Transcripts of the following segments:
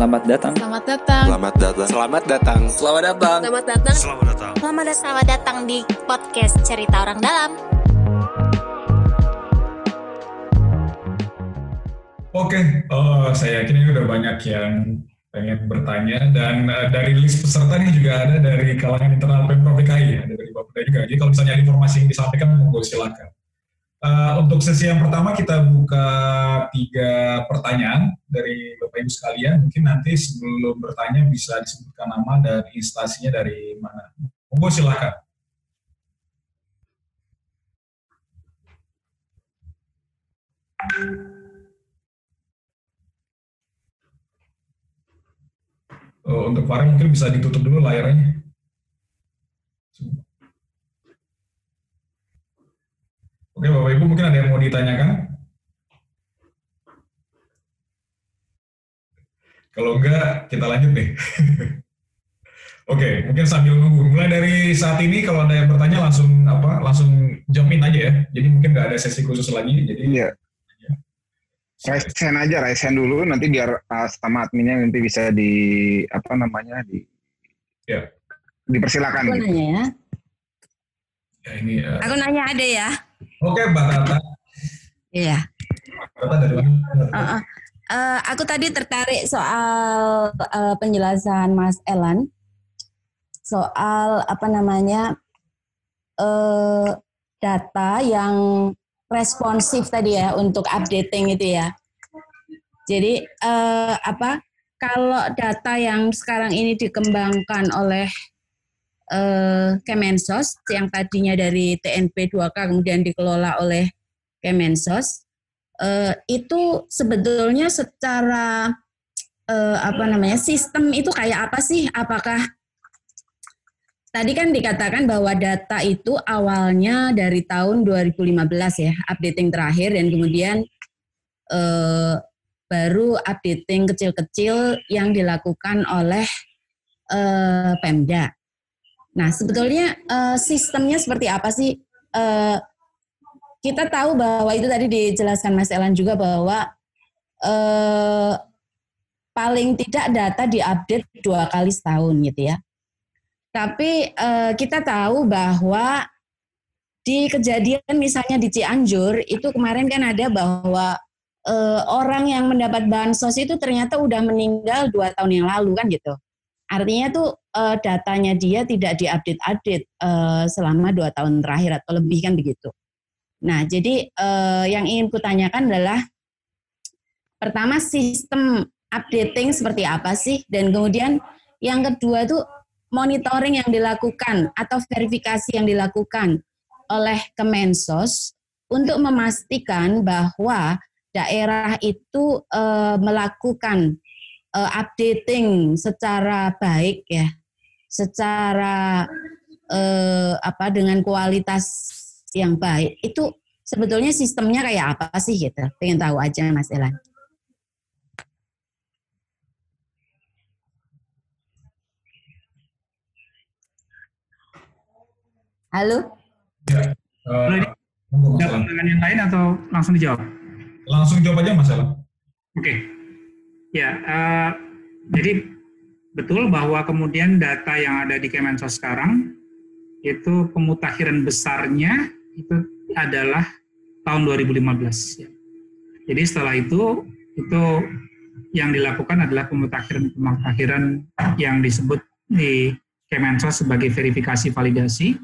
Selamat datang. Selamat datang. Selamat datang. Selamat datang. Selamat datang. Selamat datang. Selamat datang. Selamat datang. Selamat datang di podcast Cerita Orang Dalam. Oke, oh, saya yakin ini udah banyak yang pengen bertanya dan uh, dari list peserta ini juga ada dari kalangan internal Pemprov DKI ya, ada dari Bapak juga. Jadi kalau misalnya ada informasi yang disampaikan, monggo silakan. Uh, untuk sesi yang pertama kita buka tiga pertanyaan dari Bapak Ibu sekalian. Mungkin nanti sebelum bertanya bisa disebutkan nama dan instansinya dari mana. Monggo silakan. Uh, untuk Farah mungkin bisa ditutup dulu layarnya. Oke Bapak Ibu mungkin ada yang mau ditanyakan? Kalau enggak kita lanjut nih. Oke, mungkin sambil nunggu. Mulai dari saat ini kalau ada yang bertanya langsung apa? Langsung jump in aja ya. Jadi mungkin nggak ada sesi khusus lagi. Jadi Iya. Raise hand aja, raise hand dulu nanti biar uh, sama adminnya nanti bisa di apa namanya di Ya. dipersilakan gitu. nanya ya. Ya ini. uh, Aku nanya ada ya. Oke, Mbak Tata. Iya. Tata dari mana? Uh-uh. Eh, aku tadi tertarik soal eh, penjelasan Mas Elan soal apa namanya eh, data yang responsif tadi ya untuk updating itu ya. Jadi eh, apa kalau data yang sekarang ini dikembangkan oleh eh, Kemensos yang tadinya dari TNP 2K kemudian dikelola oleh Kemensos eh, itu sebetulnya secara eh, apa namanya sistem itu kayak apa sih? Apakah tadi kan dikatakan bahwa data itu awalnya dari tahun 2015 ya updating terakhir dan kemudian eh, baru updating kecil-kecil yang dilakukan oleh eh, Pemda. Nah sebetulnya eh, sistemnya seperti apa sih? Eh, kita tahu bahwa itu tadi dijelaskan Mas Elan juga bahwa eh, paling tidak data diupdate dua kali setahun gitu ya. Tapi eh, kita tahu bahwa di kejadian misalnya di Cianjur itu kemarin kan ada bahwa eh, orang yang mendapat bansos itu ternyata udah meninggal dua tahun yang lalu kan gitu. Artinya tuh eh, datanya dia tidak diupdate-update eh, selama dua tahun terakhir atau lebih kan begitu. Nah, jadi eh, yang ingin kutanyakan adalah pertama sistem updating seperti apa sih dan kemudian yang kedua tuh monitoring yang dilakukan atau verifikasi yang dilakukan oleh Kemensos untuk memastikan bahwa daerah itu eh, melakukan eh, updating secara baik ya, secara eh, apa dengan kualitas yang baik. Itu sebetulnya sistemnya kayak apa sih gitu? Pengen tahu aja Mas Elan. Halo? Ya. Uh, Ada pertanyaan yang lain atau langsung dijawab? Langsung jawab aja Mas Elan. Oke. Ya, eh, jadi betul bahwa kemudian data yang ada di Kemensos sekarang itu pemutakhiran besarnya itu adalah tahun 2015. ya. Jadi setelah itu itu yang dilakukan adalah pemutakhiran-pemutakhiran yang disebut di Kemensos sebagai verifikasi validasi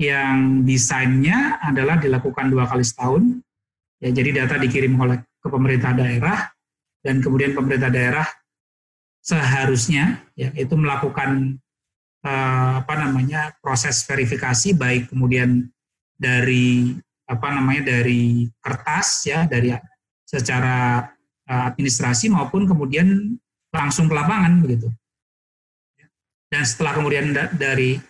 yang desainnya adalah dilakukan dua kali setahun. Ya, jadi data dikirim oleh ke pemerintah daerah dan kemudian pemerintah daerah seharusnya ya itu melakukan eh, apa namanya proses verifikasi baik kemudian dari apa namanya dari kertas ya dari secara eh, administrasi maupun kemudian langsung ke lapangan begitu. Dan setelah kemudian da- dari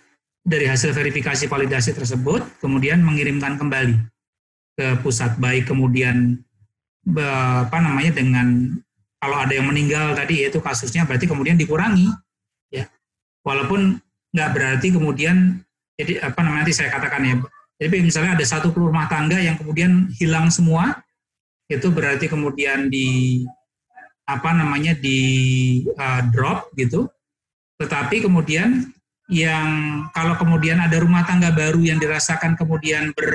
dari hasil verifikasi validasi tersebut kemudian mengirimkan kembali ke pusat baik kemudian apa namanya dengan kalau ada yang meninggal tadi yaitu kasusnya berarti kemudian dikurangi ya walaupun nggak berarti kemudian jadi apa namanya nanti saya katakan ya jadi misalnya ada satu rumah tangga yang kemudian hilang semua itu berarti kemudian di apa namanya di uh, drop gitu. Tetapi kemudian yang kalau kemudian ada rumah tangga baru yang dirasakan kemudian ber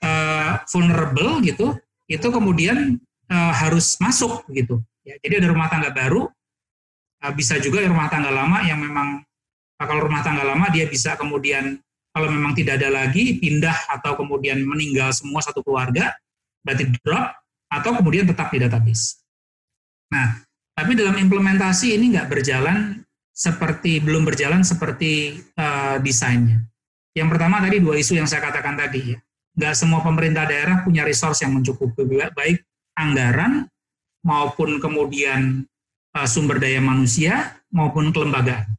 uh, vulnerable gitu, itu kemudian uh, harus masuk gitu. Ya, jadi ada rumah tangga baru, uh, bisa juga rumah tangga lama yang memang kalau rumah tangga lama dia bisa kemudian kalau memang tidak ada lagi pindah atau kemudian meninggal semua satu keluarga, berarti drop atau kemudian tetap di database. Nah, tapi dalam implementasi ini nggak berjalan seperti belum berjalan seperti uh, desainnya. Yang pertama tadi dua isu yang saya katakan tadi ya, nggak semua pemerintah daerah punya resource yang mencukupi baik anggaran maupun kemudian uh, sumber daya manusia maupun kelembagaan.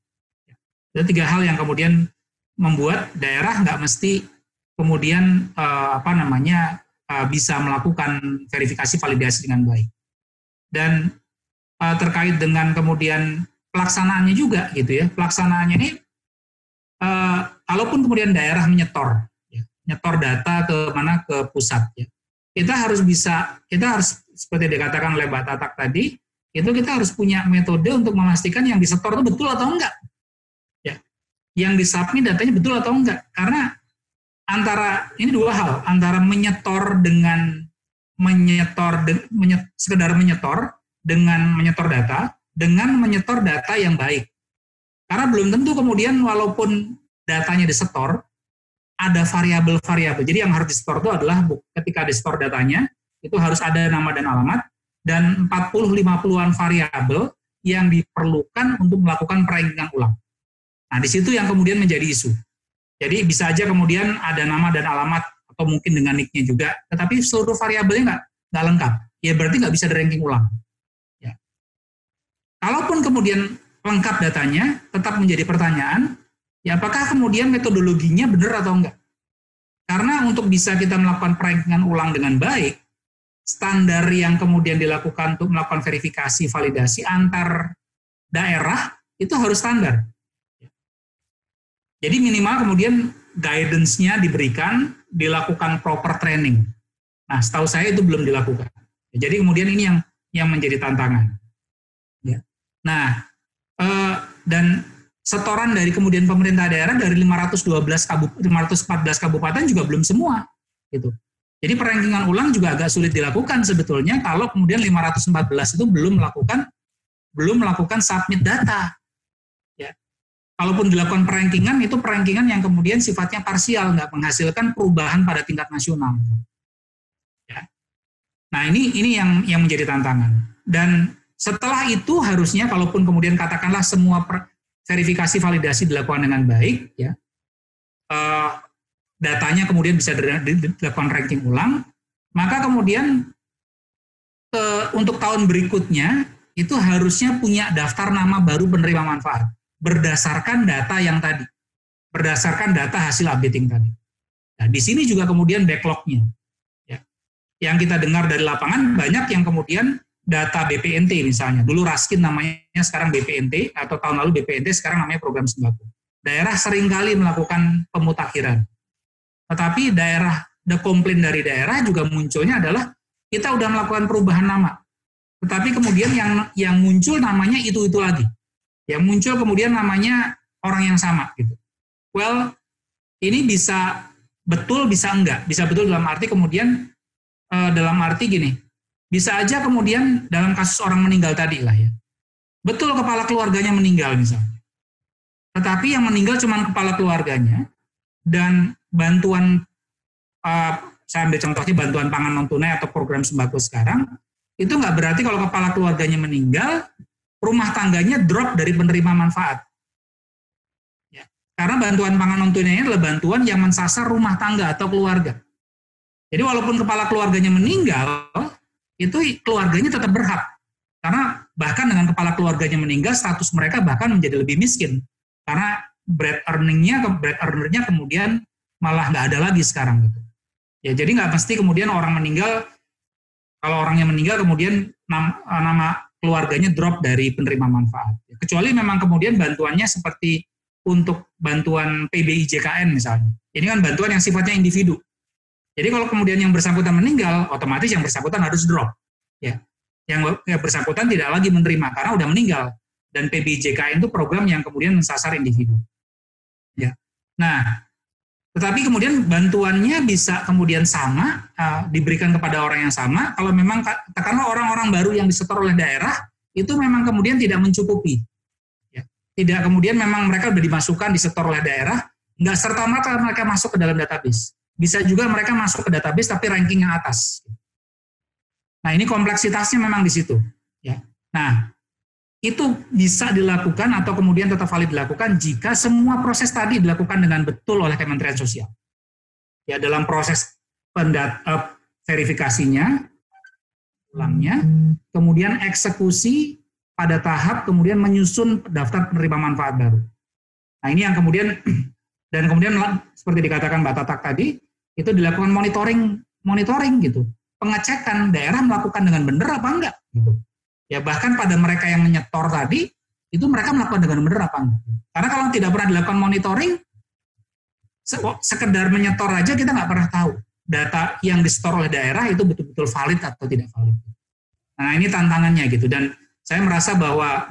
Itu tiga hal yang kemudian membuat daerah nggak mesti kemudian uh, apa namanya uh, bisa melakukan verifikasi validasi dengan baik. Dan uh, terkait dengan kemudian pelaksanaannya juga gitu ya, pelaksanaannya ini uh, kalaupun kemudian daerah menyetor, ya, nyetor data ke mana ke pusat, ya, kita harus bisa, kita harus seperti dikatakan oleh Mbak Tatak tadi, itu kita harus punya metode untuk memastikan yang disetor itu betul atau enggak yang disubmit datanya betul atau enggak. Karena antara ini dua hal, antara menyetor dengan menyetor de, menyet, sekedar menyetor dengan menyetor data dengan menyetor data yang baik. Karena belum tentu kemudian walaupun datanya disetor ada variabel-variabel. Jadi yang harus disetor itu adalah ketika disetor datanya itu harus ada nama dan alamat dan 40-50-an variabel yang diperlukan untuk melakukan perankingan ulang. Nah, di situ yang kemudian menjadi isu. Jadi bisa aja kemudian ada nama dan alamat atau mungkin dengan nicknya juga, tetapi seluruh variabelnya nggak nggak lengkap. Ya berarti nggak bisa di ranking ulang. Ya. Kalaupun kemudian lengkap datanya, tetap menjadi pertanyaan, ya apakah kemudian metodologinya benar atau enggak? Karena untuk bisa kita melakukan perankingan ulang dengan baik, standar yang kemudian dilakukan untuk melakukan verifikasi validasi antar daerah itu harus standar. Jadi minimal kemudian guidance-nya diberikan, dilakukan proper training. Nah, setahu saya itu belum dilakukan. Jadi kemudian ini yang yang menjadi tantangan. Ya. Nah, eh, dan setoran dari kemudian pemerintah daerah dari 512 kabup 514 kabupaten juga belum semua gitu. Jadi perankingan ulang juga agak sulit dilakukan sebetulnya kalau kemudian 514 itu belum melakukan belum melakukan submit data kalaupun dilakukan perankingan itu perankingan yang kemudian sifatnya parsial nggak menghasilkan perubahan pada tingkat nasional ya. nah ini ini yang yang menjadi tantangan dan setelah itu harusnya kalaupun kemudian katakanlah semua verifikasi validasi dilakukan dengan baik ya eh, datanya kemudian bisa dilakukan ranking ulang maka kemudian ke, untuk tahun berikutnya itu harusnya punya daftar nama baru penerima manfaat berdasarkan data yang tadi, berdasarkan data hasil updating tadi. Nah, di sini juga kemudian backlognya. Ya. Yang kita dengar dari lapangan banyak yang kemudian data BPNT misalnya. Dulu Raskin namanya, sekarang BPNT, atau tahun lalu BPNT, sekarang namanya program sembako. Daerah sering kali melakukan pemutakhiran. Tetapi daerah, the komplain dari daerah juga munculnya adalah kita udah melakukan perubahan nama. Tetapi kemudian yang yang muncul namanya itu-itu lagi yang muncul kemudian namanya orang yang sama gitu. Well, ini bisa betul bisa enggak, bisa betul dalam arti kemudian uh, dalam arti gini, bisa aja kemudian dalam kasus orang meninggal tadi lah ya, betul kepala keluarganya meninggal misalnya, tetapi yang meninggal cuma kepala keluarganya dan bantuan uh, saya ambil contohnya bantuan pangan non tunai atau program sembako sekarang itu nggak berarti kalau kepala keluarganya meninggal rumah tangganya drop dari penerima manfaat. Ya. Karena bantuan pangan non tunai adalah bantuan yang mensasar rumah tangga atau keluarga. Jadi walaupun kepala keluarganya meninggal, itu keluarganya tetap berhak. Karena bahkan dengan kepala keluarganya meninggal, status mereka bahkan menjadi lebih miskin. Karena bread earningnya, bread earnernya kemudian malah nggak ada lagi sekarang gitu. Ya jadi nggak pasti kemudian orang meninggal, kalau orangnya meninggal kemudian nama, nama keluarganya drop dari penerima manfaat. Kecuali memang kemudian bantuannya seperti untuk bantuan PBI JKN misalnya. Ini kan bantuan yang sifatnya individu. Jadi kalau kemudian yang bersangkutan meninggal, otomatis yang bersangkutan harus drop. Ya. yang bersangkutan tidak lagi menerima karena udah meninggal dan PBJKN itu program yang kemudian mensasar individu. Ya. Nah, tetapi kemudian bantuannya bisa kemudian sama uh, diberikan kepada orang yang sama kalau memang katakanlah orang-orang baru yang disetor oleh daerah itu memang kemudian tidak mencukupi. Ya. Tidak kemudian memang mereka sudah dimasukkan disetor oleh daerah, nggak serta merta mereka masuk ke dalam database. Bisa juga mereka masuk ke database tapi ranking yang atas. Nah ini kompleksitasnya memang di situ. Ya. Nah itu bisa dilakukan atau kemudian tetap valid dilakukan jika semua proses tadi dilakukan dengan betul oleh Kementerian Sosial. Ya dalam proses pendat uh, verifikasinya, ulangnya, kemudian eksekusi pada tahap kemudian menyusun daftar penerima manfaat baru. Nah ini yang kemudian dan kemudian seperti dikatakan Mbak Tatak tadi itu dilakukan monitoring monitoring gitu pengecekan daerah melakukan dengan benar apa enggak gitu. Ya bahkan pada mereka yang menyetor tadi itu mereka melakukan dengan benar apa enggak. Karena kalau tidak pernah dilakukan monitoring sekedar menyetor aja kita nggak pernah tahu data yang disetor oleh daerah itu betul-betul valid atau tidak valid. Nah ini tantangannya gitu dan saya merasa bahwa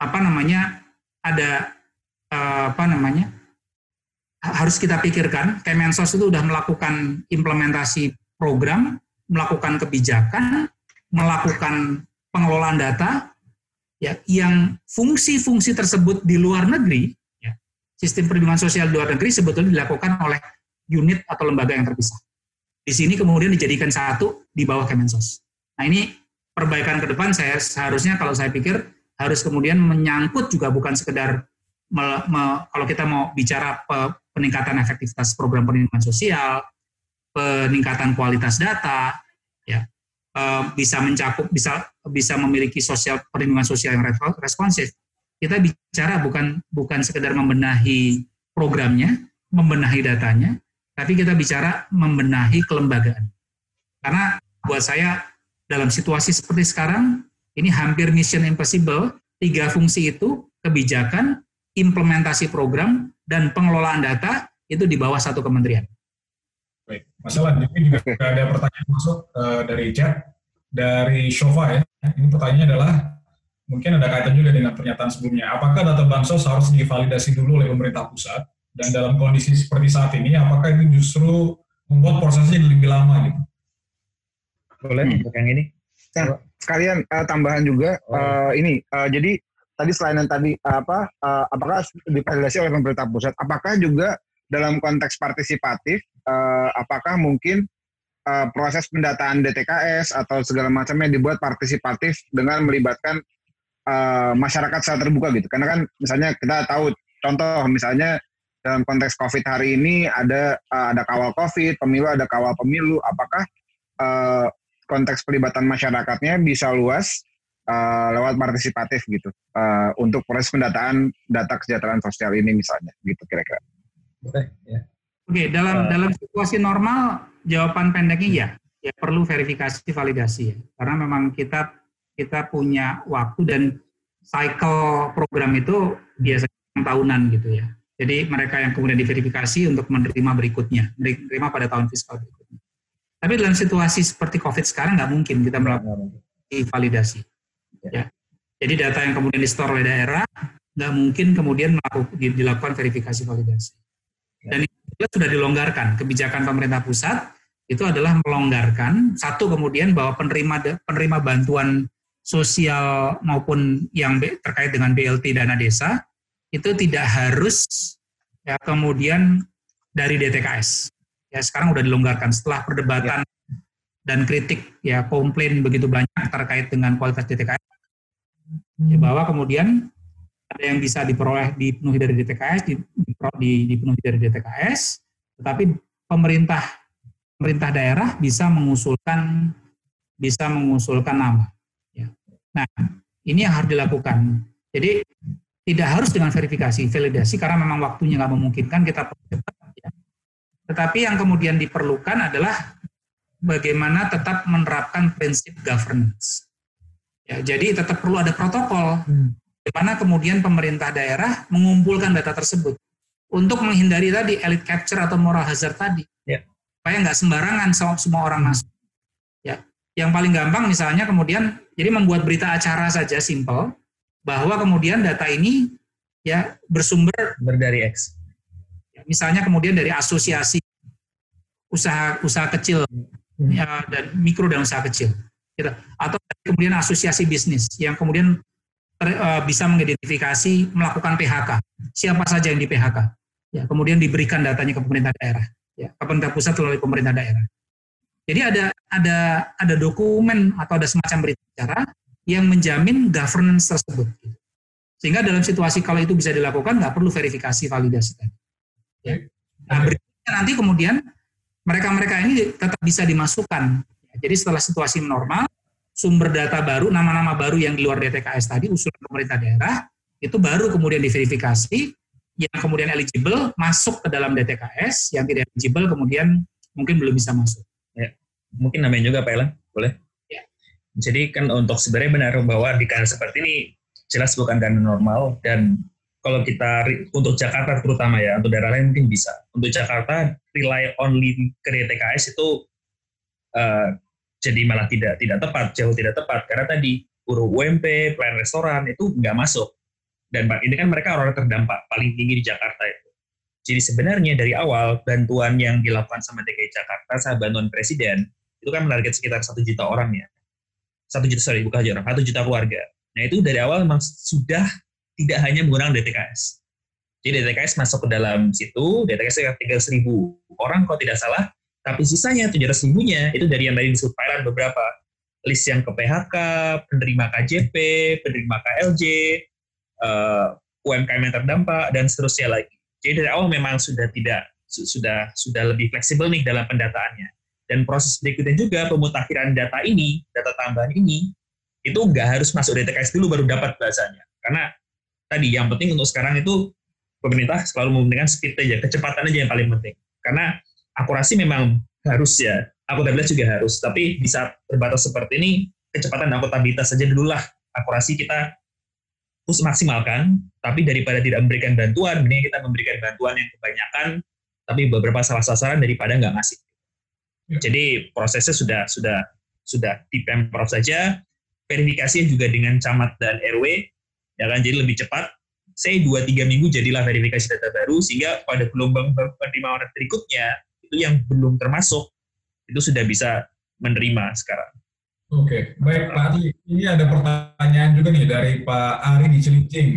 apa namanya ada eh, apa namanya harus kita pikirkan Kemensos itu sudah melakukan implementasi program melakukan kebijakan, melakukan pengelolaan data, ya, yang fungsi-fungsi tersebut di luar negeri, ya, sistem perlindungan sosial di luar negeri sebetulnya dilakukan oleh unit atau lembaga yang terpisah. Di sini kemudian dijadikan satu di bawah Kemensos. Nah ini perbaikan ke depan saya seharusnya kalau saya pikir harus kemudian menyangkut juga bukan sekedar me, me, kalau kita mau bicara pe, peningkatan efektivitas program perlindungan sosial, peningkatan kualitas data, ya eh, bisa mencakup bisa bisa memiliki sosial perlindungan sosial yang responsif. Kita bicara bukan bukan sekedar membenahi programnya, membenahi datanya, tapi kita bicara membenahi kelembagaan. Karena buat saya dalam situasi seperti sekarang ini hampir mission impossible tiga fungsi itu kebijakan, implementasi program dan pengelolaan data itu di bawah satu kementerian. Baik, Mas Alan, ini juga ada pertanyaan masuk uh, dari chat dari Shova ya. Ini pertanyaannya adalah mungkin ada kaitan juga dengan pernyataan sebelumnya. Apakah data bansos harus divalidasi dulu oleh pemerintah pusat? Dan dalam kondisi seperti saat ini, apakah itu justru membuat prosesnya lebih lama gitu? Boleh hmm. untuk yang ini. Nah, sekalian uh, tambahan juga oh. uh, ini. Uh, jadi tadi selain yang tadi uh, apa, uh, apakah divalidasi oleh pemerintah pusat? Apakah juga dalam konteks partisipatif uh, apakah mungkin uh, proses pendataan DTKS atau segala macamnya dibuat partisipatif dengan melibatkan uh, masyarakat secara terbuka gitu. Karena kan misalnya kita tahu contoh misalnya dalam konteks COVID hari ini ada uh, ada kawal COVID, pemilu ada kawal pemilu. Apakah uh, konteks pelibatan masyarakatnya bisa luas uh, lewat partisipatif gitu uh, untuk proses pendataan data kesejahteraan sosial ini misalnya gitu kira-kira. Oke, ya. Oke, dalam uh, dalam situasi normal jawaban pendeknya ya, ya perlu verifikasi validasi ya. Karena memang kita kita punya waktu dan cycle program itu biasanya tahunan gitu ya. Jadi mereka yang kemudian diverifikasi untuk menerima berikutnya, menerima pada tahun fiskal berikutnya. Tapi dalam situasi seperti COVID sekarang nggak mungkin kita melakukan validasi. Ya. Jadi data yang kemudian di store oleh daerah nggak mungkin kemudian melakukan, dilakukan verifikasi validasi. Dan sudah dilonggarkan. Kebijakan pemerintah pusat itu adalah melonggarkan satu kemudian bahwa penerima penerima bantuan sosial maupun yang terkait dengan BLT dana desa itu tidak harus ya kemudian dari DTKS. Ya sekarang sudah dilonggarkan setelah perdebatan ya. Dan kritik ya komplain begitu banyak terkait dengan kualitas DTKS. Ya, bahwa kemudian ada yang bisa diperoleh dipenuhi dari DTKS, dipenuhi dari DTKS, tetapi pemerintah pemerintah daerah bisa mengusulkan bisa mengusulkan nama. Ya. Nah, ini yang harus dilakukan. Jadi tidak harus dengan verifikasi, validasi karena memang waktunya nggak memungkinkan kita percepat. Ya. Tetapi yang kemudian diperlukan adalah bagaimana tetap menerapkan prinsip governance. Ya, jadi tetap perlu ada protokol. Hmm. Bagaimana kemudian pemerintah daerah mengumpulkan data tersebut untuk menghindari tadi elite capture atau moral hazard tadi. Ya. Supaya nggak sembarangan semua orang masuk. Ya. yang paling gampang misalnya kemudian jadi membuat berita acara saja simple bahwa kemudian data ini ya bersumber berdari X. Ya, misalnya kemudian dari asosiasi usaha usaha kecil Hmm. ya, dan mikro dan usaha kecil, gitu. atau kemudian asosiasi bisnis yang kemudian ter, uh, bisa mengidentifikasi melakukan PHK siapa saja yang di PHK, ya kemudian diberikan datanya ke pemerintah daerah, ya ke pemerintah pusat melalui pemerintah daerah. Jadi ada ada ada dokumen atau ada semacam berita acara yang menjamin governance tersebut. Sehingga dalam situasi kalau itu bisa dilakukan, nggak perlu verifikasi validasi. Ya. Nah, berikutnya nanti kemudian mereka-mereka ini tetap bisa dimasukkan. Jadi setelah situasi normal, sumber data baru, nama-nama baru yang di luar DTKS tadi, usulan pemerintah daerah, itu baru kemudian diverifikasi, yang kemudian eligible masuk ke dalam DTKS, yang tidak eligible kemudian mungkin belum bisa masuk. Ya. Mungkin namanya juga Pak Elan, boleh? Ya. Jadi kan untuk sebenarnya benar bahwa di keadaan seperti ini jelas bukan dana normal dan kalau kita untuk Jakarta terutama ya untuk daerah lain mungkin bisa. Untuk Jakarta rely only ke DTKS itu uh, jadi malah tidak tidak tepat jauh tidak tepat. Karena tadi buruh UMP pelayan restoran itu nggak masuk. Dan ini kan mereka orang terdampak paling tinggi di Jakarta itu. Jadi sebenarnya dari awal bantuan yang dilakukan sama DKI Jakarta sama bantuan presiden itu kan menarget sekitar satu juta orang ya. Satu juta sorry bukan orang satu juta keluarga. Nah itu dari awal memang sudah tidak hanya menggunakan DTKS. Jadi DTKS masuk ke dalam situ, DTKS sekitar 300 ribu orang kalau tidak salah, tapi sisanya 700 ribunya itu dari yang tadi disebut beberapa list yang ke PHK, penerima KJP, penerima KLJ, uh, UMKM yang terdampak dan seterusnya lagi. Jadi dari awal memang sudah tidak sudah sudah lebih fleksibel nih dalam pendataannya. Dan proses berikutnya juga pemutakhiran data ini, data tambahan ini itu nggak harus masuk DTKS dulu baru dapat bahasanya. Karena tadi yang penting untuk sekarang itu pemerintah selalu mementingkan speed aja, kecepatan aja yang paling penting. Karena akurasi memang harus ya, akuntabilitas juga harus. Tapi di saat terbatas seperti ini, kecepatan dan akuntabilitas saja dulu lah. Akurasi kita harus maksimalkan, tapi daripada tidak memberikan bantuan, mending kita memberikan bantuan yang kebanyakan, tapi beberapa salah sasaran daripada nggak ngasih. Jadi prosesnya sudah sudah sudah di pemprov saja, verifikasi juga dengan camat dan RW, ya kan jadi lebih cepat. Saya dua tiga minggu jadilah verifikasi data baru sehingga pada gelombang penerimaan berikutnya itu yang belum termasuk itu sudah bisa menerima sekarang. Oke, baik Pak Adi. Ini ada pertanyaan juga nih dari Pak Ari di Cilincing.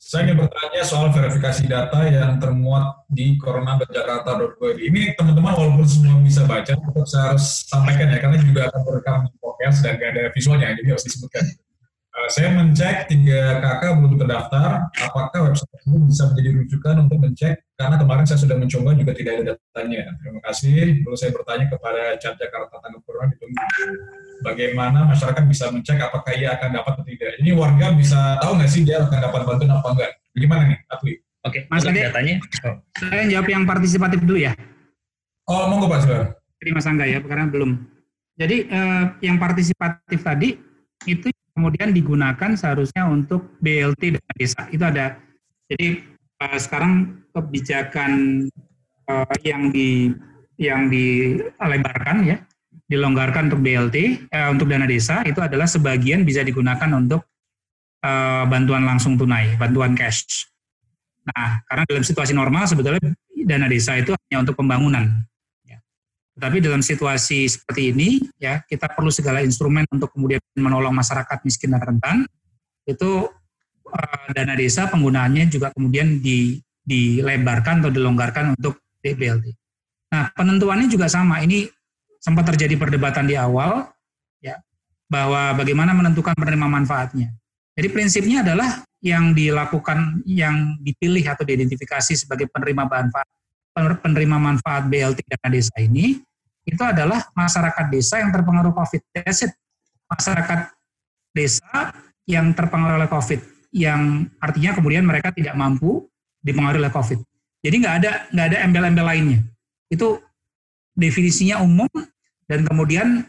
Saya ingin bertanya soal verifikasi data yang termuat di corona.jakarta.go. Ini teman-teman walaupun semua bisa baca, tetap saya harus sampaikan ya, karena juga akan merekam podcast dan gak ada visualnya, jadi harus disebutkan. Uh, saya mencek tiga kakak belum terdaftar, apakah website tersebut bisa menjadi rujukan untuk mencek, karena kemarin saya sudah mencoba juga tidak ada datanya. Terima kasih. Lalu saya bertanya kepada Cat Jakarta Tanggap Corona ditunggu bagaimana masyarakat bisa mencek apakah ia akan dapat atau tidak. Ini warga bisa tahu nggak sih dia akan dapat bantuan apa enggak? Bagaimana nih, Atli? Oke, Mas Ade. datanya. Oh. Saya jawab yang partisipatif dulu ya. Oh, monggo Pak Silakan. Jadi Mas Angga ya, karena belum. Jadi eh, yang partisipatif tadi itu kemudian digunakan seharusnya untuk BLT dan desa. Itu ada. Jadi eh, sekarang kebijakan eh, yang di yang dilebarkan ya, dilonggarkan untuk BLT eh, untuk dana desa itu adalah sebagian bisa digunakan untuk eh, bantuan langsung tunai, bantuan cash. Nah, karena dalam situasi normal sebetulnya dana desa itu hanya untuk pembangunan. Tetapi dalam situasi seperti ini, ya kita perlu segala instrumen untuk kemudian menolong masyarakat miskin dan rentan. Itu eh, dana desa penggunaannya juga kemudian di, dilebarkan atau dilonggarkan untuk BLT. Nah, penentuannya juga sama. Ini sempat terjadi perdebatan di awal, ya, bahwa bagaimana menentukan penerima manfaatnya. Jadi prinsipnya adalah yang dilakukan, yang dipilih atau diidentifikasi sebagai penerima manfaat, penerima manfaat BLT dana desa ini, itu adalah masyarakat desa yang terpengaruh COVID. That's it. Masyarakat desa yang terpengaruh oleh COVID, yang artinya kemudian mereka tidak mampu dipengaruhi oleh COVID. Jadi nggak ada nggak ada embel-embel lainnya. Itu definisinya umum dan kemudian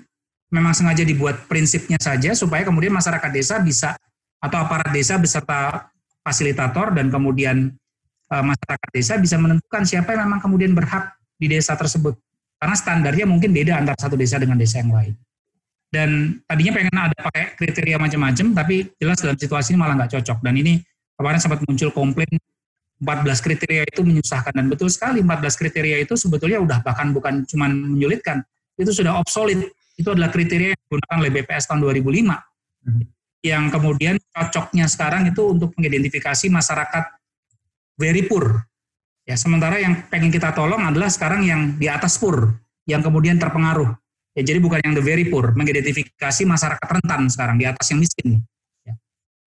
memang sengaja dibuat prinsipnya saja supaya kemudian masyarakat desa bisa atau aparat desa beserta fasilitator dan kemudian e, masyarakat desa bisa menentukan siapa yang memang kemudian berhak di desa tersebut. Karena standarnya mungkin beda antara satu desa dengan desa yang lain. dan tadinya pengen ada pakai kriteria macam-macam tapi jelas dalam situasi ini malah nggak cocok dan ini kemarin sempat muncul komplain 14 kriteria itu menyusahkan dan betul sekali 14 kriteria itu sebetulnya udah bahkan bukan cuma menyulitkan itu sudah obsolete itu adalah kriteria yang digunakan oleh BPS tahun 2005 hmm. yang kemudian cocoknya sekarang itu untuk mengidentifikasi masyarakat very poor ya sementara yang pengen kita tolong adalah sekarang yang di atas poor yang kemudian terpengaruh Ya, jadi bukan yang the very poor, mengidentifikasi masyarakat rentan sekarang di atas yang miskin. Ya.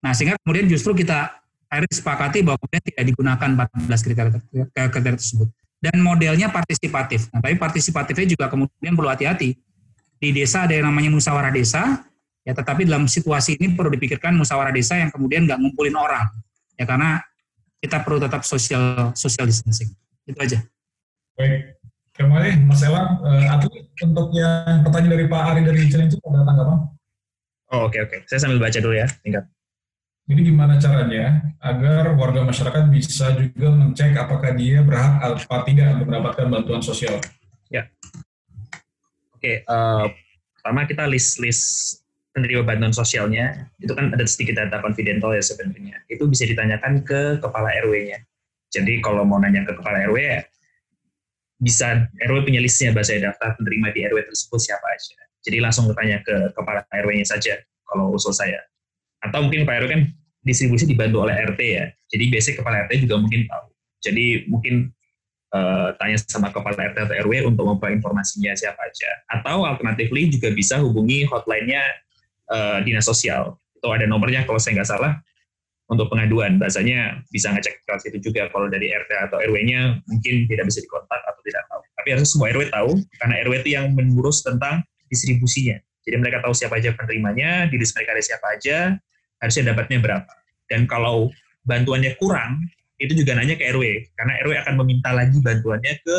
Nah, sehingga kemudian justru kita akhirnya sepakati bahwa kemudian tidak digunakan 14 kriteria, kriteria tersebut. Dan modelnya partisipatif. Nah, tapi partisipatifnya juga kemudian perlu hati-hati. Di desa ada yang namanya musyawarah desa, ya tetapi dalam situasi ini perlu dipikirkan musyawarah desa yang kemudian nggak ngumpulin orang. Ya karena kita perlu tetap social social distancing. Itu aja. Baik, Terima kasih Mas Elang. Uh, atlet untuk yang pertanyaan dari Pak Ari dari Cilengsi ada tanggapan? Oh oke okay, oke, okay. saya sambil baca dulu ya, tingkat. Jadi gimana caranya agar warga masyarakat bisa juga mencek apakah dia berhak atau tidak untuk mendapatkan bantuan sosial? Ya. Oke, okay, uh, eh, pertama kita list list penerima bantuan sosialnya itu kan ada sedikit data confidential ya sebenarnya. Itu bisa ditanyakan ke kepala RW-nya. Jadi kalau mau nanya ke kepala RW bisa RW punya listnya bahasa daftar penerima di RW tersebut siapa aja. Jadi langsung bertanya ke kepala RW-nya saja kalau usul saya. Atau mungkin Pak RW kan distribusi dibantu oleh RT ya. Jadi biasanya kepala RT juga mungkin tahu. Jadi mungkin uh, tanya sama kepala RT atau RW untuk memperoleh informasinya siapa aja. Atau alternatifly juga bisa hubungi hotline-nya uh, dinas sosial. Itu ada nomornya kalau saya nggak salah untuk pengaduan. Bahasanya bisa ngecek ke situ juga kalau dari RT atau RW-nya mungkin tidak bisa dikontak atau tidak tahu. Tapi harus semua RW tahu karena RW itu yang mengurus tentang distribusinya. Jadi mereka tahu siapa aja penerimanya, di list mereka ada siapa aja, harusnya dapatnya berapa. Dan kalau bantuannya kurang, itu juga nanya ke RW, karena RW akan meminta lagi bantuannya ke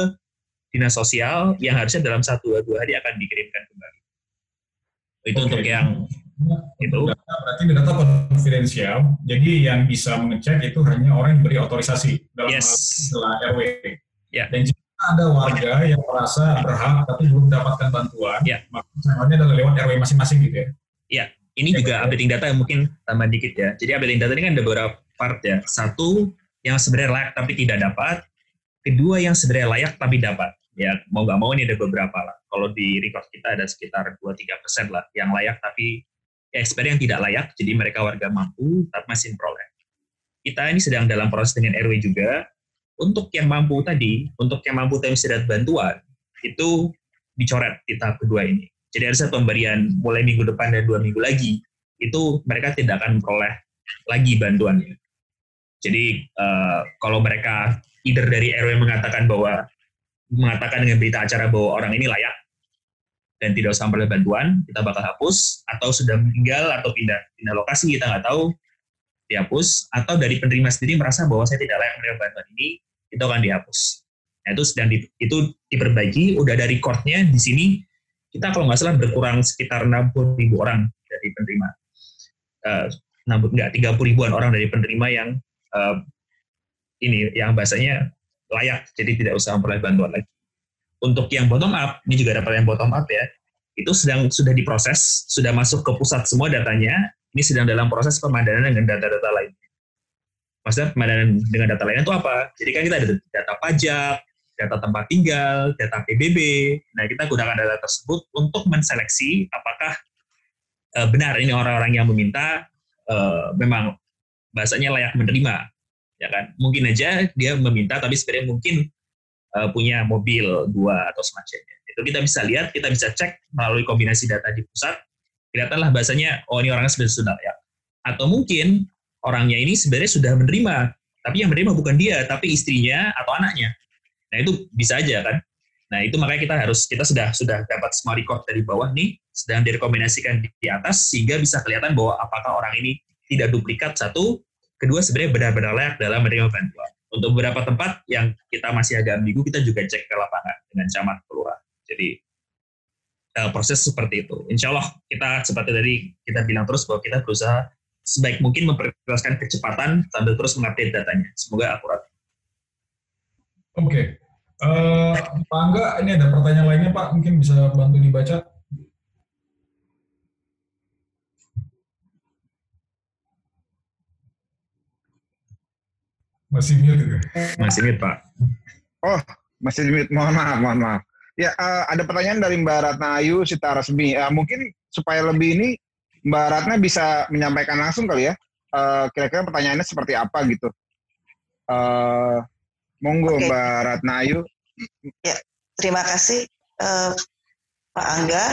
dinas sosial yang harusnya dalam satu dua hari akan dikirimkan kembali. Itu okay. untuk yang itu data, berarti data konfidensial. Jadi yang bisa mengecek itu hanya orang yang beri otorisasi dalam yes. RW. Ya. Dan jika ada warga yang merasa berhak tapi belum mendapatkan bantuan, ya. maka caranya adalah lewat RW masing-masing gitu ya. Ya, ini ya, juga ya. updating data yang mungkin tambah dikit ya. Jadi updating data ini kan ada beberapa part ya. Satu yang sebenarnya layak tapi tidak dapat. Kedua yang sebenarnya layak tapi dapat. Ya mau nggak mau ini ada beberapa lah. Kalau di record kita ada sekitar 2-3 persen lah yang layak tapi expert yang tidak layak, jadi mereka warga mampu tapi masih memperoleh. Kita ini sedang dalam proses dengan RW juga. Untuk yang mampu tadi, untuk yang mampu tapi tidak bantuan, itu dicoret di tahap kedua ini. Jadi satu pemberian mulai minggu depan dan dua minggu lagi, itu mereka tidak akan memperoleh lagi bantuannya. Jadi uh, kalau mereka either dari RW mengatakan bahwa mengatakan dengan berita acara bahwa orang ini layak, dan tidak usah memperoleh bantuan, kita bakal hapus, atau sudah meninggal atau pindah pindah lokasi kita nggak tahu, dihapus, atau dari penerima sendiri merasa bahwa saya tidak layak menerima bantuan ini, itu akan dihapus. Nah, itu sedang di, itu diperbaiki, udah ada recordnya di sini, kita kalau nggak salah berkurang sekitar 60 ribu orang dari penerima. Uh, enggak, 30 ribuan orang dari penerima yang uh, ini, yang bahasanya layak, jadi tidak usah memperoleh bantuan lagi untuk yang bottom up, ini juga ada yang bottom up ya, itu sedang sudah diproses, sudah masuk ke pusat semua datanya, ini sedang dalam proses pemadanan dengan data-data lain. Maksudnya pemadanan dengan data lainnya itu apa? Jadi kan kita ada data pajak, data tempat tinggal, data PBB. Nah, kita gunakan data tersebut untuk menseleksi apakah uh, benar ini orang-orang yang meminta uh, memang bahasanya layak menerima, ya kan? Mungkin aja dia meminta, tapi sebenarnya mungkin uh, punya mobil dua atau semacamnya. Itu kita bisa lihat, kita bisa cek melalui kombinasi data di pusat, kelihatanlah bahasanya, oh ini orangnya sebenarnya sudah ya. Atau mungkin orangnya ini sebenarnya sudah menerima, tapi yang menerima bukan dia, tapi istrinya atau anaknya. Nah itu bisa aja kan. Nah itu makanya kita harus kita sudah sudah dapat semua record dari bawah nih, sedang direkomendasikan di, di atas sehingga bisa kelihatan bahwa apakah orang ini tidak duplikat satu, kedua sebenarnya benar-benar layak dalam menerima bantuan. Untuk beberapa tempat yang kita masih agak ambigu, kita juga cek ke lapangan dengan camat keluar. Jadi uh, proses seperti itu. Insya Allah kita seperti tadi kita bilang terus bahwa kita berusaha sebaik mungkin memperjelaskan kecepatan sambil terus mengupdate datanya. Semoga akurat. Oke. Okay. Uh, eh, Pak Angga, ini ada pertanyaan lainnya Pak, mungkin bisa bantu dibaca. Masih mute itu. Masih mute, Pak. Oh, masih mute. Mohon maaf, mohon maaf. Ya, uh, ada pertanyaan dari Mbak Ratna Ayu Sita Resmi. Uh, mungkin supaya lebih ini Mbak Ratna bisa menyampaikan langsung kali ya. Uh, kira-kira pertanyaannya seperti apa gitu. Uh, monggo okay. Mbak Ratna Ayu. Ya, terima kasih uh, Pak Angga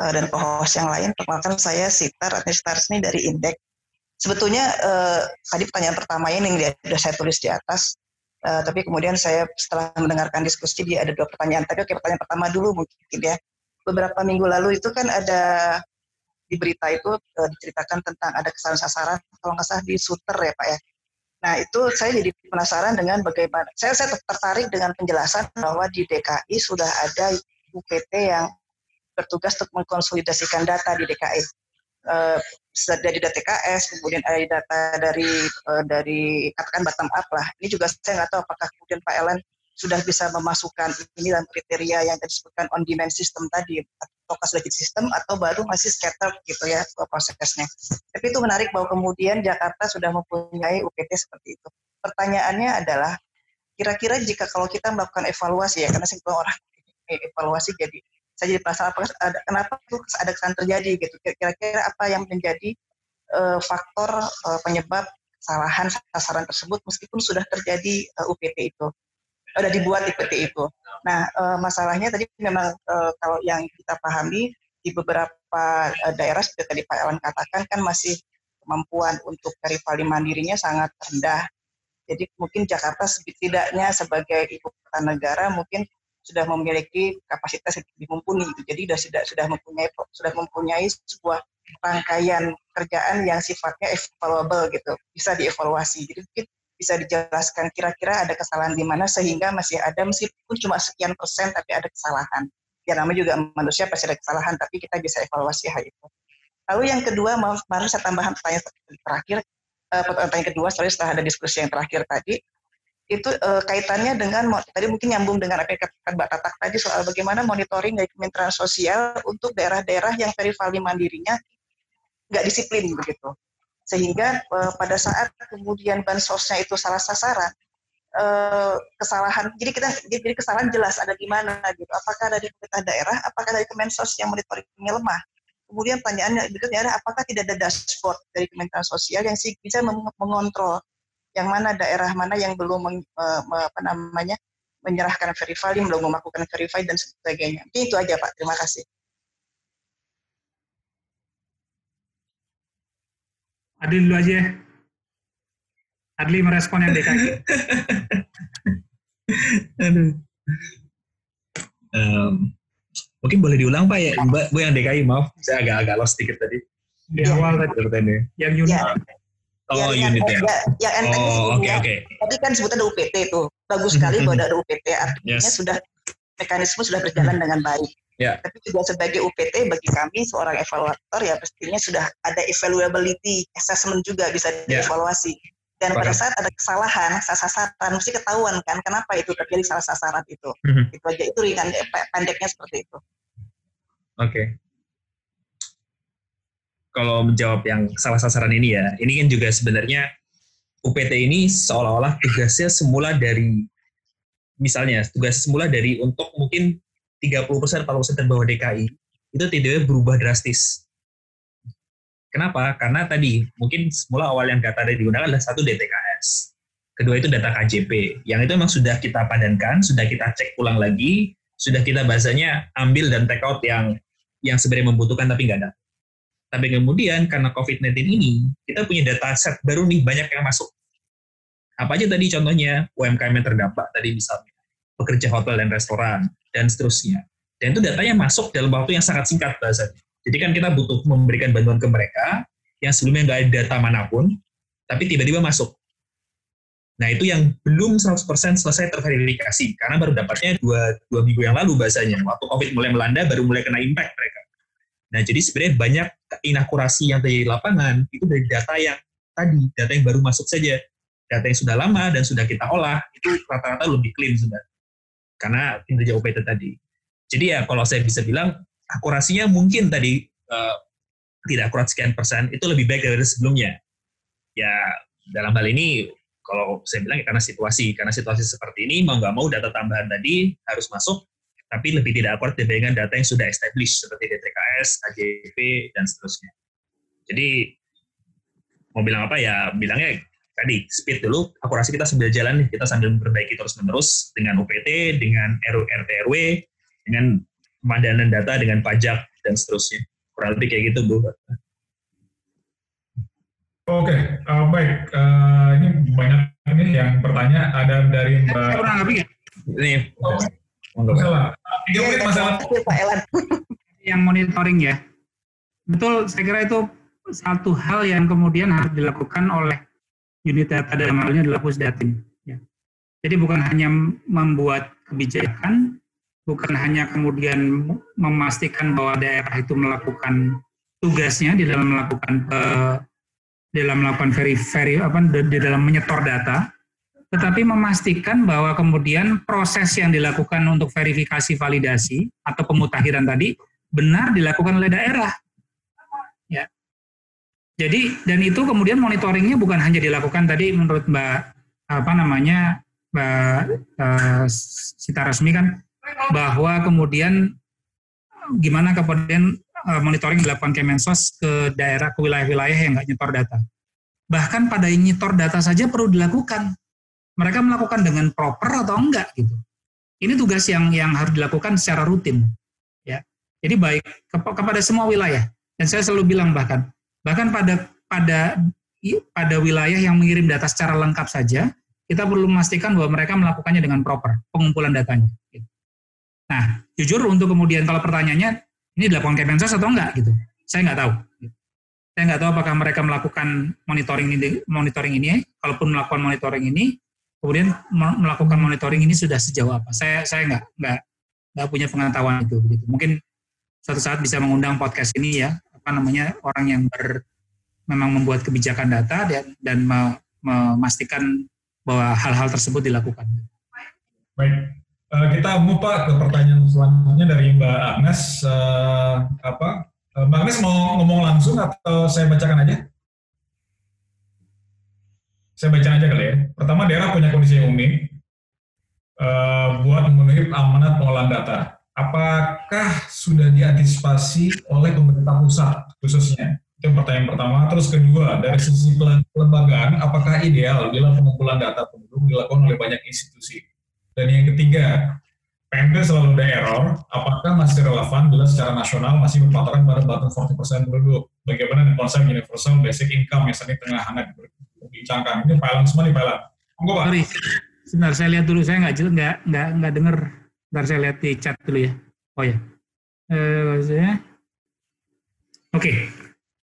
uh, dan co-host yang lain. Perkenalkan saya Sita Ratna Sita Resmi dari Indek sebetulnya uh, tadi pertanyaan pertama ini yang sudah saya tulis di atas, uh, tapi kemudian saya setelah mendengarkan diskusi dia ada dua pertanyaan. Tapi oke pertanyaan pertama dulu mungkin ya. Beberapa minggu lalu itu kan ada di berita itu uh, diceritakan tentang ada kesalahan sasaran kalau nggak salah di Suter ya Pak ya. Nah itu saya jadi penasaran dengan bagaimana. Saya saya tertarik dengan penjelasan bahwa di DKI sudah ada UPT yang bertugas untuk mengkonsolidasikan data di DKI dari data TKS, kemudian ada data dari uh, dari katakan bottom up lah. Ini juga saya nggak tahu apakah kemudian Pak Ellen sudah bisa memasukkan ini dalam kriteria yang disebutkan on demand system tadi atau sudah sistem atau baru masih scatter gitu ya prosesnya. Tapi itu menarik bahwa kemudian Jakarta sudah mempunyai UPT seperti itu. Pertanyaannya adalah kira-kira jika kalau kita melakukan evaluasi ya karena semua orang evaluasi jadi saya jadi penasaran ada, kenapa tuh ada kesan terjadi gitu? Kira-kira apa yang menjadi uh, faktor uh, penyebab kesalahan sasaran tersebut meskipun sudah terjadi uh, UPT itu? Sudah dibuat UPT itu. Nah uh, masalahnya tadi memang uh, kalau yang kita pahami di beberapa uh, daerah seperti tadi Pak Ewan katakan kan masih kemampuan untuk rival mandirinya sangat rendah. Jadi mungkin Jakarta setidaknya sebagai ibu kota negara mungkin sudah memiliki kapasitas yang mumpuni. Jadi sudah sudah sudah mempunyai sudah mempunyai sebuah rangkaian kerjaan yang sifatnya evaluable gitu, bisa dievaluasi. Jadi mungkin bisa dijelaskan kira-kira ada kesalahan di mana sehingga masih ada meskipun cuma sekian persen tapi ada kesalahan. Ya namanya juga manusia pasti ada kesalahan tapi kita bisa evaluasi hal itu. Lalu yang kedua, mau saya tambahan pertanyaan terakhir, uh, pertanyaan kedua, setelah ada diskusi yang terakhir tadi, itu uh, kaitannya dengan tadi mungkin nyambung dengan apa yang katakan Mbak Tatak tadi soal bagaimana monitoring dari Kementerian Sosial untuk daerah-daerah yang verifikasi mandirinya nggak disiplin begitu. Sehingga uh, pada saat kemudian bansosnya itu salah sasaran uh, kesalahan jadi kita jadi kesalahan jelas ada di mana gitu. Apakah dari pemerintah daerah apakah dari Kemensos yang monitoringnya lemah? Kemudian pertanyaannya berikutnya adalah apakah tidak ada dashboard dari Kementerian Sosial yang bisa mengontrol yang mana daerah mana yang belum meng, uh, apa namanya menyerahkan verify, belum melakukan verify dan sebagainya. Jadi itu aja Pak. Terima kasih. Adli dulu aja ya. Adli merespon yang DKI. Aduh. Um, mungkin boleh diulang Pak ya, Mbak, Bu yang DKI, maaf, saya agak-agak lost sedikit tadi. Di awal tadi. Yang unit. Ya. Oh, yang, unit ya. Yang enteng oh, okay, okay. Tadi kan sebutnya ada UPT itu. Bagus sekali bahwa ada UPT. Artinya yes. sudah mekanisme sudah berjalan dengan baik. Yeah. Tapi juga sebagai UPT bagi kami seorang evaluator ya pastinya sudah ada evaluability assessment juga bisa ya. dievaluasi. Dan pada saat ada kesalahan, salah sasaran mesti ketahuan kan kenapa itu terjadi salah sasaran itu. Mm-hmm. Itu aja itu ringan pendeknya seperti itu. Oke. Okay kalau menjawab yang salah sasaran ini ya, ini kan juga sebenarnya UPT ini seolah-olah tugasnya semula dari misalnya tugas semula dari untuk mungkin 30% 40% terbawah DKI itu tidak berubah drastis. Kenapa? Karena tadi mungkin semula awal yang data yang digunakan adalah satu DTKS. Kedua itu data KJP. Yang itu memang sudah kita padankan, sudah kita cek ulang lagi, sudah kita bahasanya ambil dan take out yang yang sebenarnya membutuhkan tapi nggak ada. Tapi kemudian karena COVID-19 ini, kita punya data set baru nih, banyak yang masuk. Apa aja tadi contohnya UMKM yang terdampak tadi misalnya, pekerja hotel dan restoran, dan seterusnya. Dan itu datanya masuk dalam waktu yang sangat singkat bahasanya. Jadi kan kita butuh memberikan bantuan ke mereka yang sebelumnya nggak ada data mana pun, tapi tiba-tiba masuk. Nah itu yang belum 100% selesai terverifikasi, karena baru dapatnya dua, dua minggu yang lalu bahasanya. Waktu COVID mulai melanda, baru mulai kena impact mereka. Nah, jadi sebenarnya banyak inakurasi yang terjadi di lapangan itu dari data yang tadi, data yang baru masuk saja. Data yang sudah lama dan sudah kita olah, itu rata-rata lebih clean sudah. Karena kinerja OPT tadi. Jadi ya kalau saya bisa bilang, akurasinya mungkin tadi uh, tidak akurat sekian persen, itu lebih baik dari sebelumnya. Ya, dalam hal ini kalau saya bilang ya karena situasi, karena situasi seperti ini mau nggak mau data tambahan tadi harus masuk, tapi lebih tidak akurat dibandingkan data yang sudah established seperti DTKS, KJP, dan seterusnya. Jadi mau bilang apa ya, bilangnya tadi speed dulu, akurasi kita sambil jalan nih, kita sambil memperbaiki terus-menerus dengan UPT, dengan RT RW, dengan pemandangan data, dengan pajak, dan seterusnya. Kurang lebih kayak gitu, Bu. Oke, uh, baik. Uh, ini banyak ini yang bertanya. Ada dari Mbak. Nggak Ini. Oh, masalah. Tiga menit masalah. Pak Elan. Yang monitoring ya. Betul, saya kira itu satu hal yang kemudian harus dilakukan oleh unit data dalam hal ini adalah pusdatin. Ya. Jadi bukan hanya membuat kebijakan, bukan hanya kemudian memastikan bahwa daerah itu melakukan tugasnya di dalam melakukan uh, dalam melakukan veri, veri apa di dalam menyetor data, tetapi memastikan bahwa kemudian proses yang dilakukan untuk verifikasi validasi atau pemutakhiran tadi benar dilakukan oleh daerah. Ya. Jadi dan itu kemudian monitoringnya bukan hanya dilakukan tadi menurut Mbak apa namanya Mbak uh, Sita Resmi kan bahwa kemudian gimana kemudian Eh, monitoring dilakukan Kemensos ke daerah ke wilayah-wilayah yang nggak nyetor data. Bahkan pada yang nyetor data saja perlu dilakukan. Mereka melakukan dengan proper atau enggak gitu. Ini tugas yang yang harus dilakukan secara rutin. Ya. Jadi baik kepada semua wilayah. Dan saya selalu bilang bahkan bahkan pada pada pada wilayah yang mengirim data secara lengkap saja, kita perlu memastikan bahwa mereka melakukannya dengan proper pengumpulan datanya. Gitu. Nah, jujur untuk kemudian kalau pertanyaannya ini dilakukan Kemensos atau enggak gitu. Saya nggak tahu. Saya nggak tahu apakah mereka melakukan monitoring ini, monitoring ini. Kalaupun melakukan monitoring ini, kemudian melakukan monitoring ini sudah sejauh apa? Saya saya nggak nggak nggak punya pengetahuan itu. Gitu. Mungkin suatu saat bisa mengundang podcast ini ya, apa namanya orang yang ber, memang membuat kebijakan data dan, dan memastikan bahwa hal-hal tersebut dilakukan. Baik, Uh, kita mupa ke pertanyaan selanjutnya dari Mbak Agnes. Uh, apa? Uh, Mbak Agnes mau ngomong langsung atau saya bacakan aja? Saya baca aja kali ya. Pertama, daerah punya kondisi yang unik uh, buat memenuhi amanat pengolahan data. Apakah sudah diantisipasi oleh pemerintah pusat khususnya? Itu pertanyaan pertama. Terus kedua, dari sisi kelembagaan, apakah ideal bila pengumpulan data penduduk dilakukan oleh banyak institusi? Dan yang ketiga, PMD selalu ada error, apakah masih relevan bila secara nasional masih berpatokan pada bottom 40% penduduk? Bagaimana konsep universal basic income yang saat ini tengah hangat berbincangkan? Ini filean semua nih filean. Monggo Pak. Sorry, sebentar saya lihat dulu, saya nggak jelas, nggak nggak nggak dengar. Bentar saya lihat di chat dulu ya. Oh ya. Eh, saya. Oke. Okay.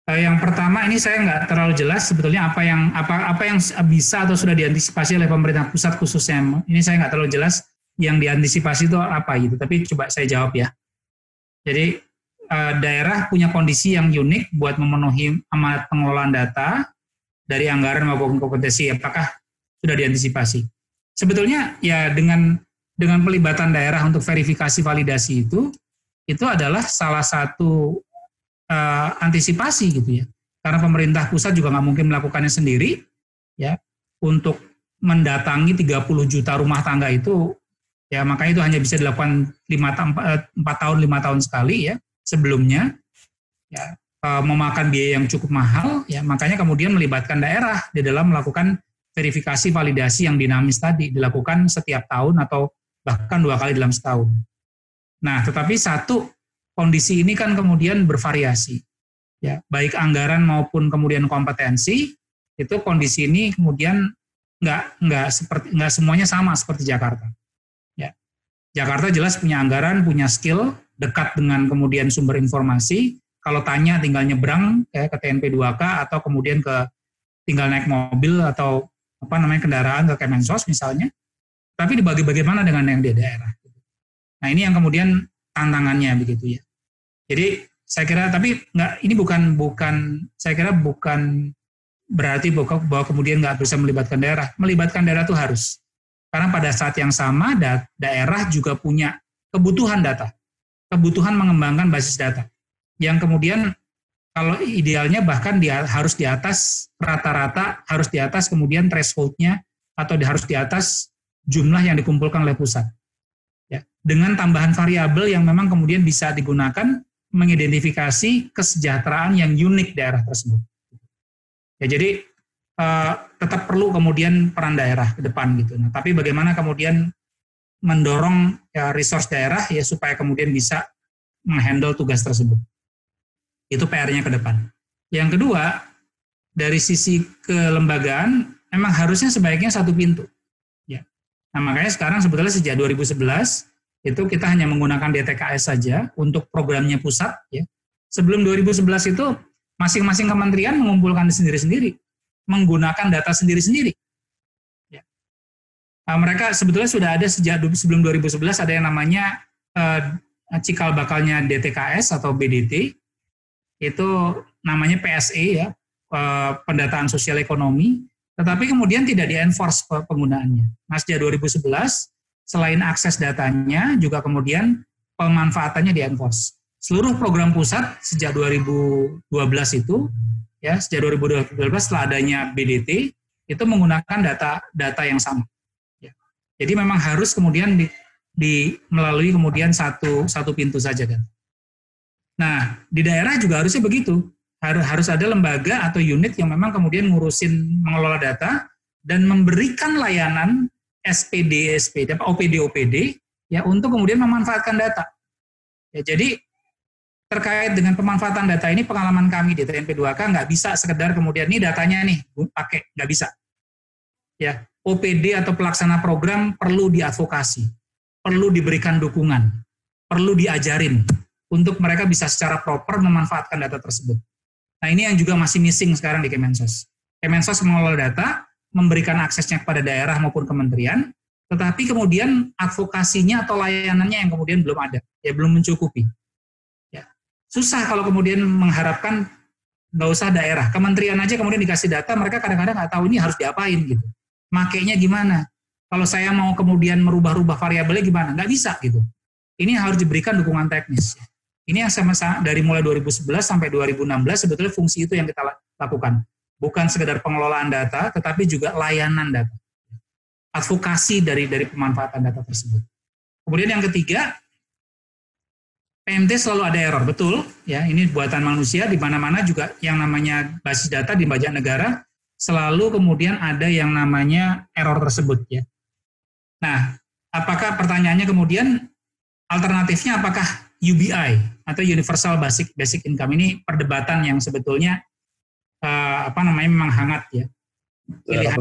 Uh, yang pertama ini saya nggak terlalu jelas sebetulnya apa yang apa apa yang bisa atau sudah diantisipasi oleh pemerintah pusat khususnya. Ini saya nggak terlalu jelas yang diantisipasi itu apa gitu. Tapi coba saya jawab ya. Jadi uh, daerah punya kondisi yang unik buat memenuhi amanat pengelolaan data dari anggaran maupun kompetensi. Apakah sudah diantisipasi? Sebetulnya ya dengan dengan pelibatan daerah untuk verifikasi validasi itu itu adalah salah satu uh, antisipasi gitu ya. Karena pemerintah pusat juga nggak mungkin melakukannya sendiri, ya, untuk mendatangi 30 juta rumah tangga itu, ya makanya itu hanya bisa dilakukan 5, 4 eh, tahun, 5 tahun sekali ya, sebelumnya, ya, uh, memakan biaya yang cukup mahal, ya makanya kemudian melibatkan daerah di dalam melakukan verifikasi validasi yang dinamis tadi, dilakukan setiap tahun atau bahkan dua kali dalam setahun. Nah, tetapi satu kondisi ini kan kemudian bervariasi. Ya, baik anggaran maupun kemudian kompetensi itu kondisi ini kemudian nggak nggak seperti nggak semuanya sama seperti Jakarta. Ya, Jakarta jelas punya anggaran, punya skill, dekat dengan kemudian sumber informasi. Kalau tanya tinggal nyebrang ya, ke TNP 2K atau kemudian ke tinggal naik mobil atau apa namanya kendaraan ke Kemensos misalnya. Tapi dibagi bagaimana dengan yang di daerah. Nah ini yang kemudian tantangannya begitu ya. Jadi saya kira tapi nggak ini bukan bukan saya kira bukan berarti bahwa kemudian nggak bisa melibatkan daerah. Melibatkan daerah itu harus karena pada saat yang sama da daerah juga punya kebutuhan data, kebutuhan mengembangkan basis data yang kemudian kalau idealnya bahkan dia harus di atas rata-rata, harus di atas kemudian thresholdnya atau harus di atas jumlah yang dikumpulkan oleh pusat. Ya, dengan tambahan variabel yang memang kemudian bisa digunakan mengidentifikasi kesejahteraan yang unik daerah tersebut. Ya, jadi uh, tetap perlu kemudian peran daerah ke depan gitu. Nah, tapi bagaimana kemudian mendorong ya, resource daerah ya supaya kemudian bisa menghandle tugas tersebut. Itu PR-nya ke depan. Yang kedua, dari sisi kelembagaan, memang harusnya sebaiknya satu pintu. Ya. Nah, makanya sekarang sebetulnya sejak 2011 itu kita hanya menggunakan DTKS saja untuk programnya pusat. Ya. Sebelum 2011 itu masing-masing kementerian mengumpulkan sendiri-sendiri, menggunakan data sendiri-sendiri. Ya. Nah, mereka sebetulnya sudah ada sejak sebelum 2011 ada yang namanya uh, cikal bakalnya DTKS atau BDT, itu namanya PSE ya, pendataan sosial ekonomi, tetapi kemudian tidak di-enforce penggunaannya. Nah, sejak 2011, selain akses datanya, juga kemudian pemanfaatannya di-enforce. Seluruh program pusat sejak 2012 itu, ya sejak 2012 setelah adanya BDT, itu menggunakan data data yang sama. Ya. Jadi memang harus kemudian di, di melalui kemudian satu satu pintu saja kan. Nah, di daerah juga harusnya begitu. Harus harus ada lembaga atau unit yang memang kemudian ngurusin mengelola data dan memberikan layanan SPD, SPD, OPD, OPD ya untuk kemudian memanfaatkan data. Ya, jadi terkait dengan pemanfaatan data ini pengalaman kami di TNP2K nggak bisa sekedar kemudian ini datanya nih pakai nggak bisa. Ya, OPD atau pelaksana program perlu diadvokasi, perlu diberikan dukungan, perlu diajarin untuk mereka bisa secara proper memanfaatkan data tersebut. Nah ini yang juga masih missing sekarang di Kemensos. Kemensos mengelola data, memberikan aksesnya kepada daerah maupun kementerian, tetapi kemudian advokasinya atau layanannya yang kemudian belum ada, ya belum mencukupi. Ya. Susah kalau kemudian mengharapkan nggak usah daerah, kementerian aja kemudian dikasih data, mereka kadang-kadang nggak tahu ini harus diapain gitu. Makainya gimana? Kalau saya mau kemudian merubah-rubah variabelnya gimana? Nggak bisa gitu. Ini harus diberikan dukungan teknis. Ini yang sama dari mulai 2011 sampai 2016 sebetulnya fungsi itu yang kita lakukan. Bukan sekedar pengelolaan data, tetapi juga layanan data. Advokasi dari dari pemanfaatan data tersebut. Kemudian yang ketiga, PMT selalu ada error, betul. Ya, ini buatan manusia di mana-mana juga yang namanya basis data di banyak negara selalu kemudian ada yang namanya error tersebut ya. Nah, apakah pertanyaannya kemudian alternatifnya apakah UBI atau Universal Basic Basic Income ini perdebatan yang sebetulnya uh, apa namanya memang hangat ya. Pilihan,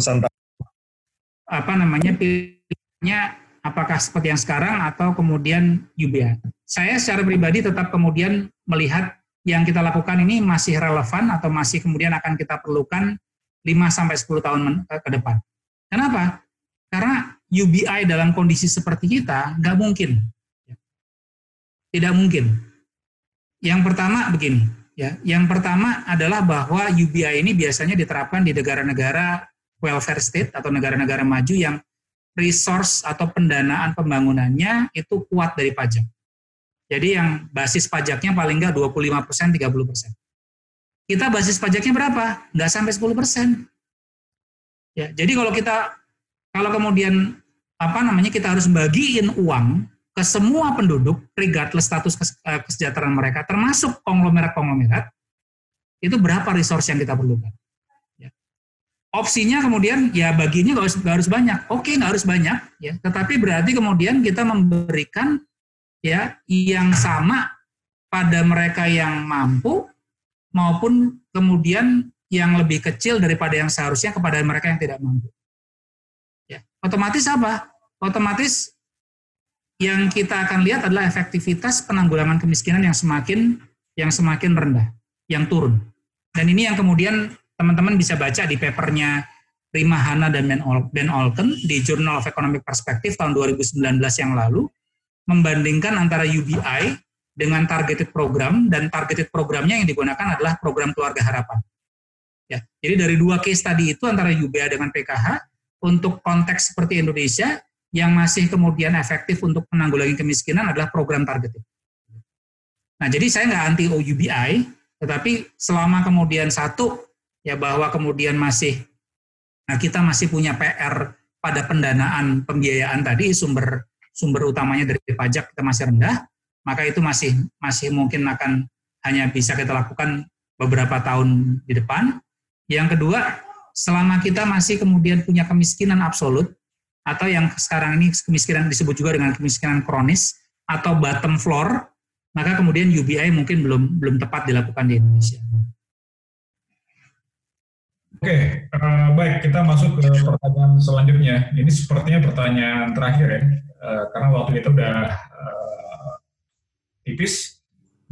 apa namanya pilihnya apakah seperti yang sekarang atau kemudian UBI. Saya secara pribadi tetap kemudian melihat yang kita lakukan ini masih relevan atau masih kemudian akan kita perlukan 5 sampai 10 tahun ke depan. Kenapa? Karena UBI dalam kondisi seperti kita nggak mungkin tidak mungkin. Yang pertama begini, ya. Yang pertama adalah bahwa UBI ini biasanya diterapkan di negara-negara welfare state atau negara-negara maju yang resource atau pendanaan pembangunannya itu kuat dari pajak. Jadi yang basis pajaknya paling enggak 25 persen, 30 persen. Kita basis pajaknya berapa? Enggak sampai 10 persen. Ya, jadi kalau kita kalau kemudian apa namanya kita harus bagiin uang ke semua penduduk, regardless status eh, kesejahteraan mereka, termasuk konglomerat-konglomerat, itu berapa resource yang kita perlukan. Ya. Opsinya kemudian ya baginya nggak harus, harus banyak, oke nggak harus banyak, ya. Tetapi berarti kemudian kita memberikan ya yang sama pada mereka yang mampu maupun kemudian yang lebih kecil daripada yang seharusnya kepada mereka yang tidak mampu. Ya, otomatis apa? Otomatis yang kita akan lihat adalah efektivitas penanggulangan kemiskinan yang semakin yang semakin rendah, yang turun. Dan ini yang kemudian teman-teman bisa baca di papernya Rima Hana dan Ben Olken di Journal of Economic Perspective tahun 2019 yang lalu, membandingkan antara UBI dengan targeted program, dan targeted programnya yang digunakan adalah program keluarga harapan. Ya, jadi dari dua case tadi itu antara UBI dengan PKH, untuk konteks seperti Indonesia, yang masih kemudian efektif untuk menanggulangi kemiskinan adalah program targeted. Nah, jadi saya nggak anti OUBI, Tetapi selama kemudian satu ya bahwa kemudian masih nah kita masih punya PR pada pendanaan pembiayaan tadi sumber sumber utamanya dari pajak kita masih rendah, maka itu masih masih mungkin akan hanya bisa kita lakukan beberapa tahun di depan. Yang kedua, selama kita masih kemudian punya kemiskinan absolut atau yang sekarang ini kemiskinan disebut juga dengan kemiskinan kronis atau bottom floor, maka kemudian UBI mungkin belum belum tepat dilakukan di Indonesia. Oke, uh, baik kita masuk ke pertanyaan selanjutnya. Ini sepertinya pertanyaan terakhir ya, uh, karena waktu itu udah uh, tipis.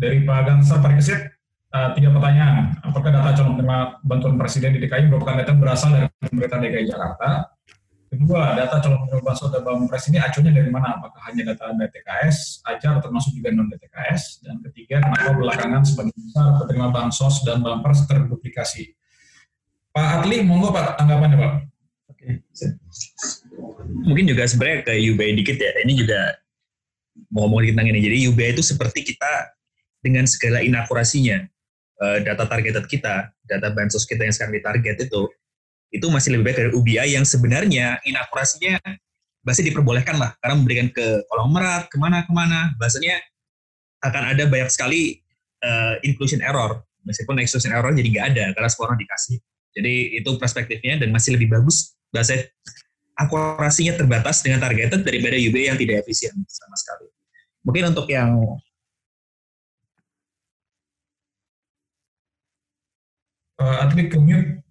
Dari Pak Gansar Parikesit, uh, tiga pertanyaan. Apakah data calon penerima bantuan presiden di DKI merupakan data berasal dari pemerintah DKI Jakarta? Kedua, data calon penerima bansos dan Bampres ini acuannya dari mana? Apakah hanya data DTKS, ajar termasuk juga non DTKS? Dan ketiga, kenapa belakangan sebagian besar penerima bansos dan Bampres terduplikasi? Pak Atli, monggo Pak tanggapannya Pak. Oke. Mungkin juga sebenarnya ke UBI dikit ya. Ini juga mau ngomong tentang ini. Jadi UBI itu seperti kita dengan segala inakurasinya, uh, data targeted kita, data bansos kita yang sekarang ditarget itu, itu masih lebih baik dari UBI yang sebenarnya inakurasinya masih diperbolehkan lah, karena memberikan ke kolom merat, ke mana-kemana, bahasanya akan ada banyak sekali uh, inclusion error, meskipun exclusion error jadi nggak ada, karena semua orang dikasih. Jadi itu perspektifnya dan masih lebih bagus bahasa akurasinya terbatas dengan targeted daripada UB yang tidak efisien sama sekali. Mungkin untuk yang uh, Atlet commute. Oh.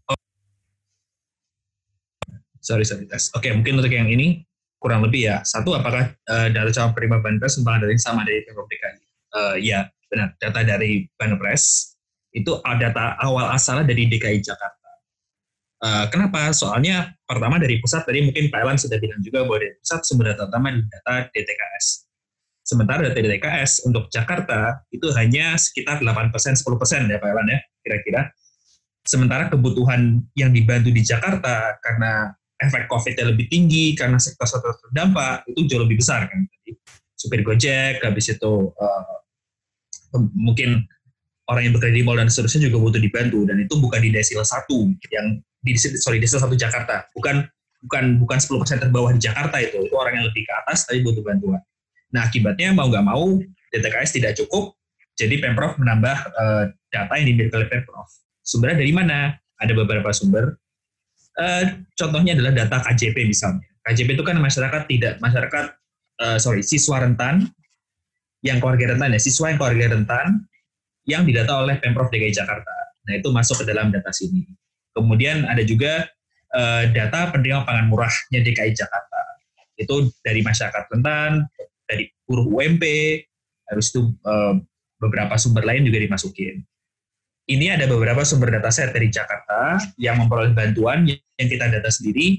Sorry, sorry, tes. Oke, mungkin untuk yang ini kurang lebih ya. Satu, apakah uh, data calon penerima banpres sumbangan dari sama dari Pemprov DKI? Uh, ya, benar. Data dari banpres itu data awal asalnya dari DKI Jakarta. Uh, kenapa? Soalnya pertama dari pusat tadi mungkin Pak Elan sudah bilang juga bahwa dari pusat sumber data utama data DTKS. Sementara data DTKS untuk Jakarta itu hanya sekitar 8%, 10% ya Pak Elan ya kira-kira. Sementara kebutuhan yang dibantu di Jakarta karena efek COVID-nya lebih tinggi, karena sektor-sektor terdampak itu jauh lebih besar kan. Jadi, supir Gojek, habis itu uh, mungkin orang yang bekerja di mall dan seterusnya juga butuh dibantu dan itu bukan di desil satu yang di sorry desa satu Jakarta. Bukan bukan bukan 10% terbawah di Jakarta itu itu orang yang lebih ke atas tapi butuh bantuan. Nah akibatnya mau nggak mau DTKS tidak cukup jadi pemprov menambah uh, data yang dimiliki oleh pemprov. Sumbernya dari mana? Ada beberapa sumber uh, contohnya adalah data KJP misalnya KJP itu kan masyarakat tidak masyarakat uh, sorry siswa rentan yang keluarga rentan ya siswa yang keluarga rentan yang didata oleh pemprov DKI Jakarta nah itu masuk ke dalam data sini Kemudian ada juga uh, data penerima pangan murahnya DKI Jakarta. Itu dari masyarakat rentan, dari buruh UMP, harus itu uh, beberapa sumber lain juga dimasukin. Ini ada beberapa sumber data set dari Jakarta yang memperoleh bantuan yang kita data sendiri,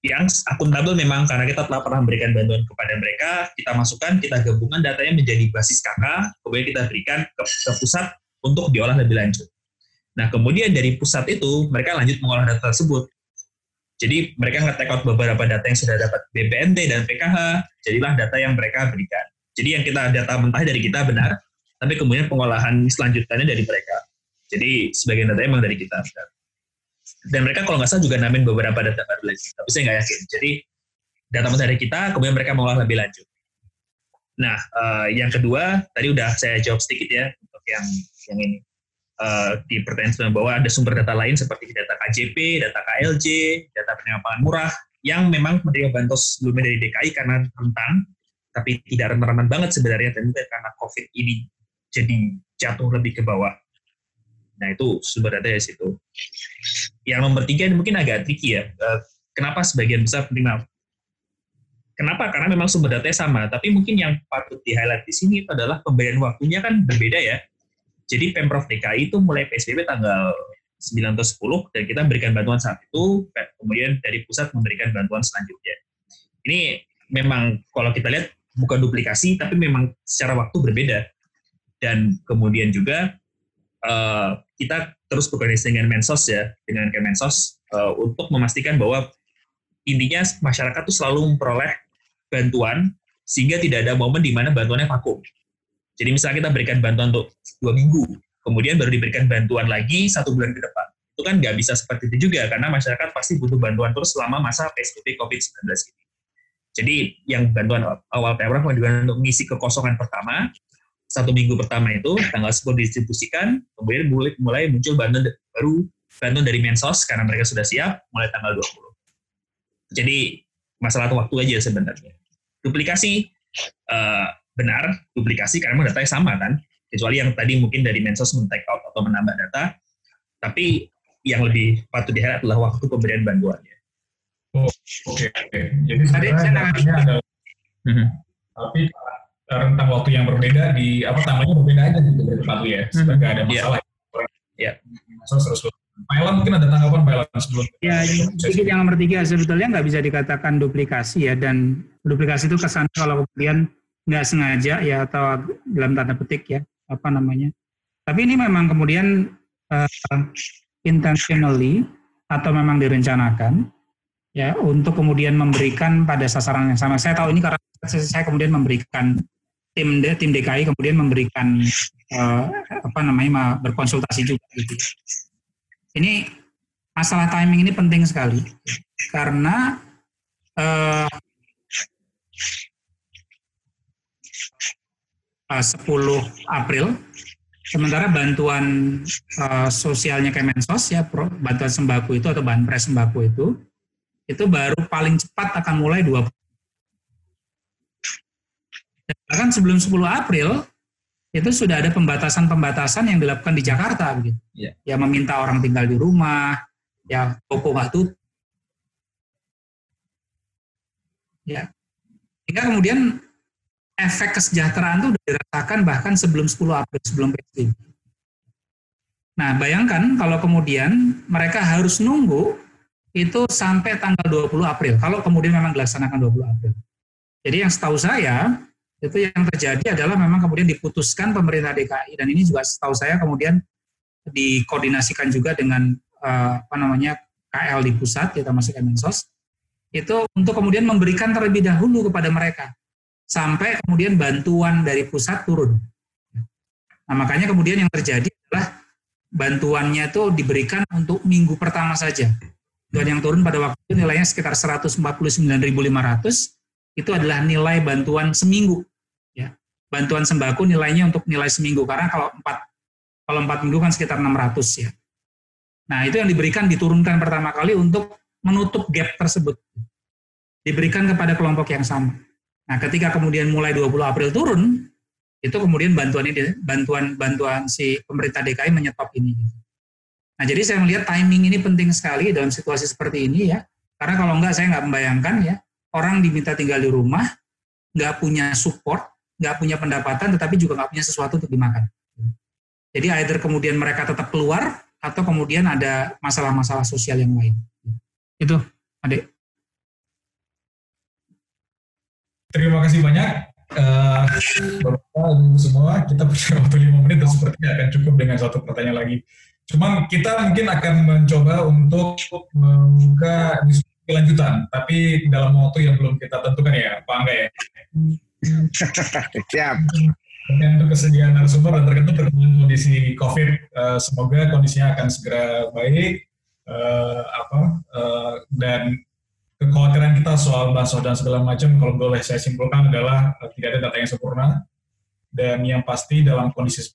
yang akuntabel memang karena kita telah pernah memberikan bantuan kepada mereka, kita masukkan, kita gabungkan datanya menjadi basis KK, kemudian kita berikan ke, ke pusat untuk diolah lebih lanjut. Nah, kemudian dari pusat itu mereka lanjut mengolah data tersebut. Jadi mereka nge out beberapa data yang sudah dapat BPNT dan PKH, jadilah data yang mereka berikan. Jadi yang kita data mentah dari kita benar, tapi kemudian pengolahan selanjutnya dari mereka. Jadi sebagian data emang dari kita. Dan mereka kalau nggak salah juga namin beberapa data baru lagi, tapi saya nggak yakin. Jadi data dari kita, kemudian mereka mengolah lebih lanjut. Nah, uh, yang kedua, tadi udah saya jawab sedikit ya, untuk yang yang ini uh, di pertanyaan bahwa ada sumber data lain seperti data KJP, data KLJ, data penerima murah yang memang menerima bantos sebelumnya dari DKI karena rentan, tapi tidak rentan-rentan banget sebenarnya dan karena COVID ini jadi jatuh lebih ke bawah. Nah itu sumber data di situ. Yang nomor tiga mungkin agak tricky ya. Uh, kenapa sebagian besar penerima Kenapa? Karena memang sumber datanya sama, tapi mungkin yang patut di-highlight di sini adalah pemberian waktunya kan berbeda ya jadi Pemprov DKI itu mulai PSBB tanggal 9 atau 10 dan kita memberikan bantuan saat itu, kemudian dari pusat memberikan bantuan selanjutnya. Ini memang kalau kita lihat bukan duplikasi, tapi memang secara waktu berbeda. Dan kemudian juga uh, kita terus berkoordinasi dengan Mensos ya, dengan Kemensos uh, untuk memastikan bahwa intinya masyarakat itu selalu memperoleh bantuan sehingga tidak ada momen di mana bantuannya vakum. Jadi misalnya kita berikan bantuan untuk dua minggu, kemudian baru diberikan bantuan lagi satu bulan ke depan. Itu kan nggak bisa seperti itu juga, karena masyarakat pasti butuh bantuan terus selama masa PSBB COVID-19 ini. Jadi yang bantuan awal Pemprov untuk mengisi kekosongan pertama, satu minggu pertama itu tanggal 10 distribusikan, kemudian mulai, mulai muncul bantuan baru bantuan dari Mensos karena mereka sudah siap mulai tanggal 20. Jadi masalah waktu aja sebenarnya. Duplikasi uh, benar, duplikasi karena datanya sama kan, kecuali yang tadi mungkin dari Mensos men-take out atau menambah data, tapi yang lebih patut diharap adalah waktu pemberian bantuannya. Oh, oke. Okay. Jadi sebenarnya ada, mm-hmm. tapi rentang waktu yang berbeda di apa tambahnya berbeda aja gitu dari tempat ya, hmm. nggak ada iya. masalah. Iya. Yeah. terus Thailand mungkin ada tanggapan Thailand sebelum. Ya, sedikit yang nomor tiga sebetulnya nggak bisa dikatakan duplikasi ya dan duplikasi itu kesan kalau kemudian nggak sengaja ya atau dalam tanda petik ya apa namanya. Tapi ini memang kemudian uh, intentionally atau memang direncanakan ya untuk kemudian memberikan pada sasaran yang sama. Saya tahu ini karena saya kemudian memberikan tim tim DKI kemudian memberikan uh, apa namanya berkonsultasi juga gitu. Ini masalah timing ini penting sekali karena uh, 10 April sementara bantuan uh, sosialnya Kemensos ya bantuan sembako itu atau bahan pres sembako itu itu baru paling cepat akan mulai 20 bahkan sebelum 10 April itu sudah ada pembatasan-pembatasan yang dilakukan di Jakarta begitu. Ya. ya meminta orang tinggal di rumah, ya toko nggak tutup. Ya. Hingga kemudian efek kesejahteraan itu sudah dirasakan bahkan sebelum 10 April, sebelum PSBB. Nah, bayangkan kalau kemudian mereka harus nunggu itu sampai tanggal 20 April, kalau kemudian memang dilaksanakan 20 April. Jadi yang setahu saya, itu yang terjadi adalah memang kemudian diputuskan pemerintah DKI dan ini juga setahu saya kemudian dikoordinasikan juga dengan uh, apa namanya KL di pusat kita masuk Kemensos itu untuk kemudian memberikan terlebih dahulu kepada mereka sampai kemudian bantuan dari pusat turun. Nah makanya kemudian yang terjadi adalah bantuannya itu diberikan untuk minggu pertama saja. Dan yang turun pada waktu itu nilainya sekitar 149.500 itu adalah nilai bantuan seminggu bantuan sembako nilainya untuk nilai seminggu karena kalau empat kalau empat minggu kan sekitar 600 ya. Nah itu yang diberikan diturunkan pertama kali untuk menutup gap tersebut. Diberikan kepada kelompok yang sama. Nah ketika kemudian mulai 20 April turun, itu kemudian bantuan ini bantuan bantuan si pemerintah DKI menyetop ini. Nah jadi saya melihat timing ini penting sekali dalam situasi seperti ini ya. Karena kalau enggak saya nggak membayangkan ya orang diminta tinggal di rumah, nggak punya support, nggak punya pendapatan tetapi juga nggak punya sesuatu untuk dimakan. Jadi either kemudian mereka tetap keluar atau kemudian ada masalah-masalah sosial yang lain. Itu, adik. Terima kasih banyak. Uh, Bapak, semua, kita punya waktu lima menit dan sepertinya akan cukup dengan satu pertanyaan lagi. Cuman kita mungkin akan mencoba untuk membuka diskusi lanjutan, tapi dalam waktu yang belum kita tentukan ya, Pak Angga ya. Siap. Dan untuk kesediaan narasumber dan tergantung dengan kondisi COVID, uh, semoga kondisinya akan segera baik. Uh, apa uh, dan kekhawatiran kita soal bansos dan segala macam, kalau boleh saya simpulkan adalah uh, tidak ada data yang sempurna dan yang pasti dalam kondisi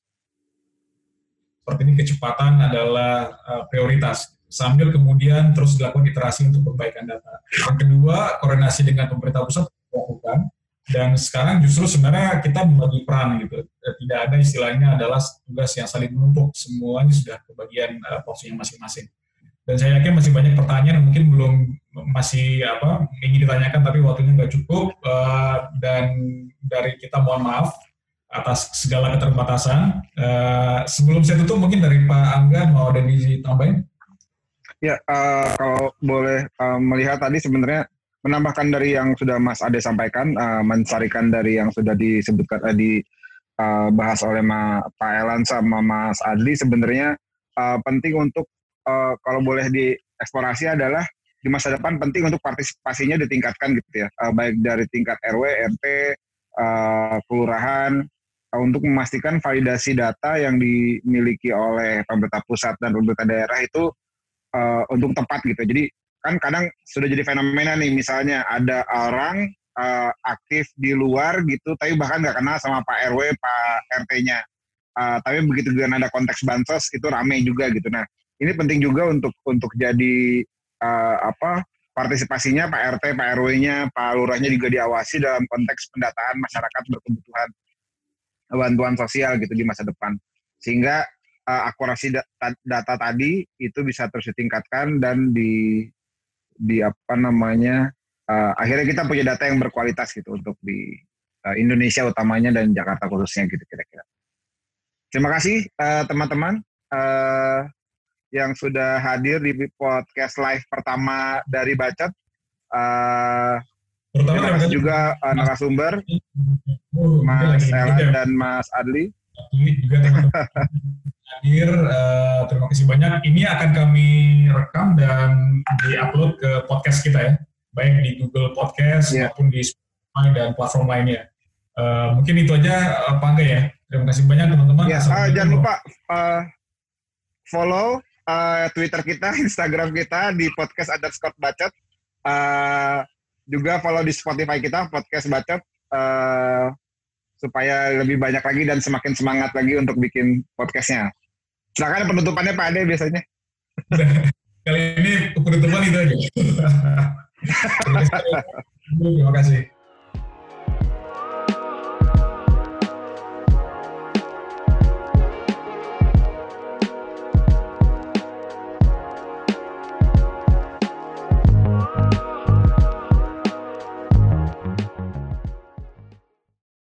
seperti ini kecepatan adalah uh, prioritas. Sambil kemudian terus dilakukan iterasi untuk perbaikan data. Yang kedua, koordinasi dengan pemerintah pusat dilakukan. Dan sekarang justru sebenarnya kita membagi peran gitu. Eh, tidak ada istilahnya adalah tugas yang saling menumpuk. Semuanya sudah kebagian uh, porsinya masing-masing. Dan saya yakin masih banyak pertanyaan mungkin belum masih apa ingin ditanyakan tapi waktunya nggak cukup. Uh, dan dari kita mohon maaf atas segala keterbatasan. Uh, sebelum saya tutup mungkin dari Pak Angga mau ada ditambahin? Ya uh, kalau boleh uh, melihat tadi sebenarnya menambahkan dari yang sudah Mas Ade sampaikan, uh, mensarikan dari yang sudah disebutkan uh, dibahas uh, oleh Ma, Pak Elan sama Mas Adli sebenarnya uh, penting untuk uh, kalau boleh dieksplorasi adalah di masa depan penting untuk partisipasinya ditingkatkan gitu ya, uh, baik dari tingkat RW, RT, uh, kelurahan, untuk memastikan validasi data yang dimiliki oleh pemerintah pusat dan pemerintah daerah itu uh, untuk tepat gitu. Jadi kan kadang sudah jadi fenomena nih misalnya ada orang uh, aktif di luar gitu tapi bahkan nggak kenal sama Pak RW, Pak RT-nya. Uh, tapi begitu dengan ada konteks bansos itu rame juga gitu. Nah ini penting juga untuk untuk jadi uh, apa partisipasinya Pak RT, Pak RW-nya, Pak Lurahnya juga diawasi dalam konteks pendataan masyarakat berkebutuhan bantuan sosial gitu di masa depan. Sehingga uh, akurasi data, data tadi itu bisa terus ditingkatkan dan di di apa namanya uh, akhirnya kita punya data yang berkualitas gitu untuk di uh, Indonesia utamanya dan Jakarta khususnya gitu kira-kira. Terima kasih teman-teman. Uh, yang sudah hadir di podcast live pertama dari Bacot. Uh, terima kasih juga uh, narasumber Mas Ella dan Mas Adli. Juga hadir, uh, terima kasih banyak. Ini akan kami rekam dan diupload ke podcast kita ya, baik di Google Podcast yeah. maupun di Spotify dan platform lainnya. Uh, mungkin itu aja apa enggak ya? Terima kasih banyak teman-teman. Ya, uh, jangan lupa uh, follow uh, Twitter kita, Instagram kita di podcast underscore bacot. Uh, juga follow di Spotify kita, podcast bacot. Uh, supaya lebih banyak lagi dan semakin semangat lagi untuk bikin podcastnya. Silakan penutupannya Pak Ade biasanya. Kali ini penutupan itu aja. Terima kasih.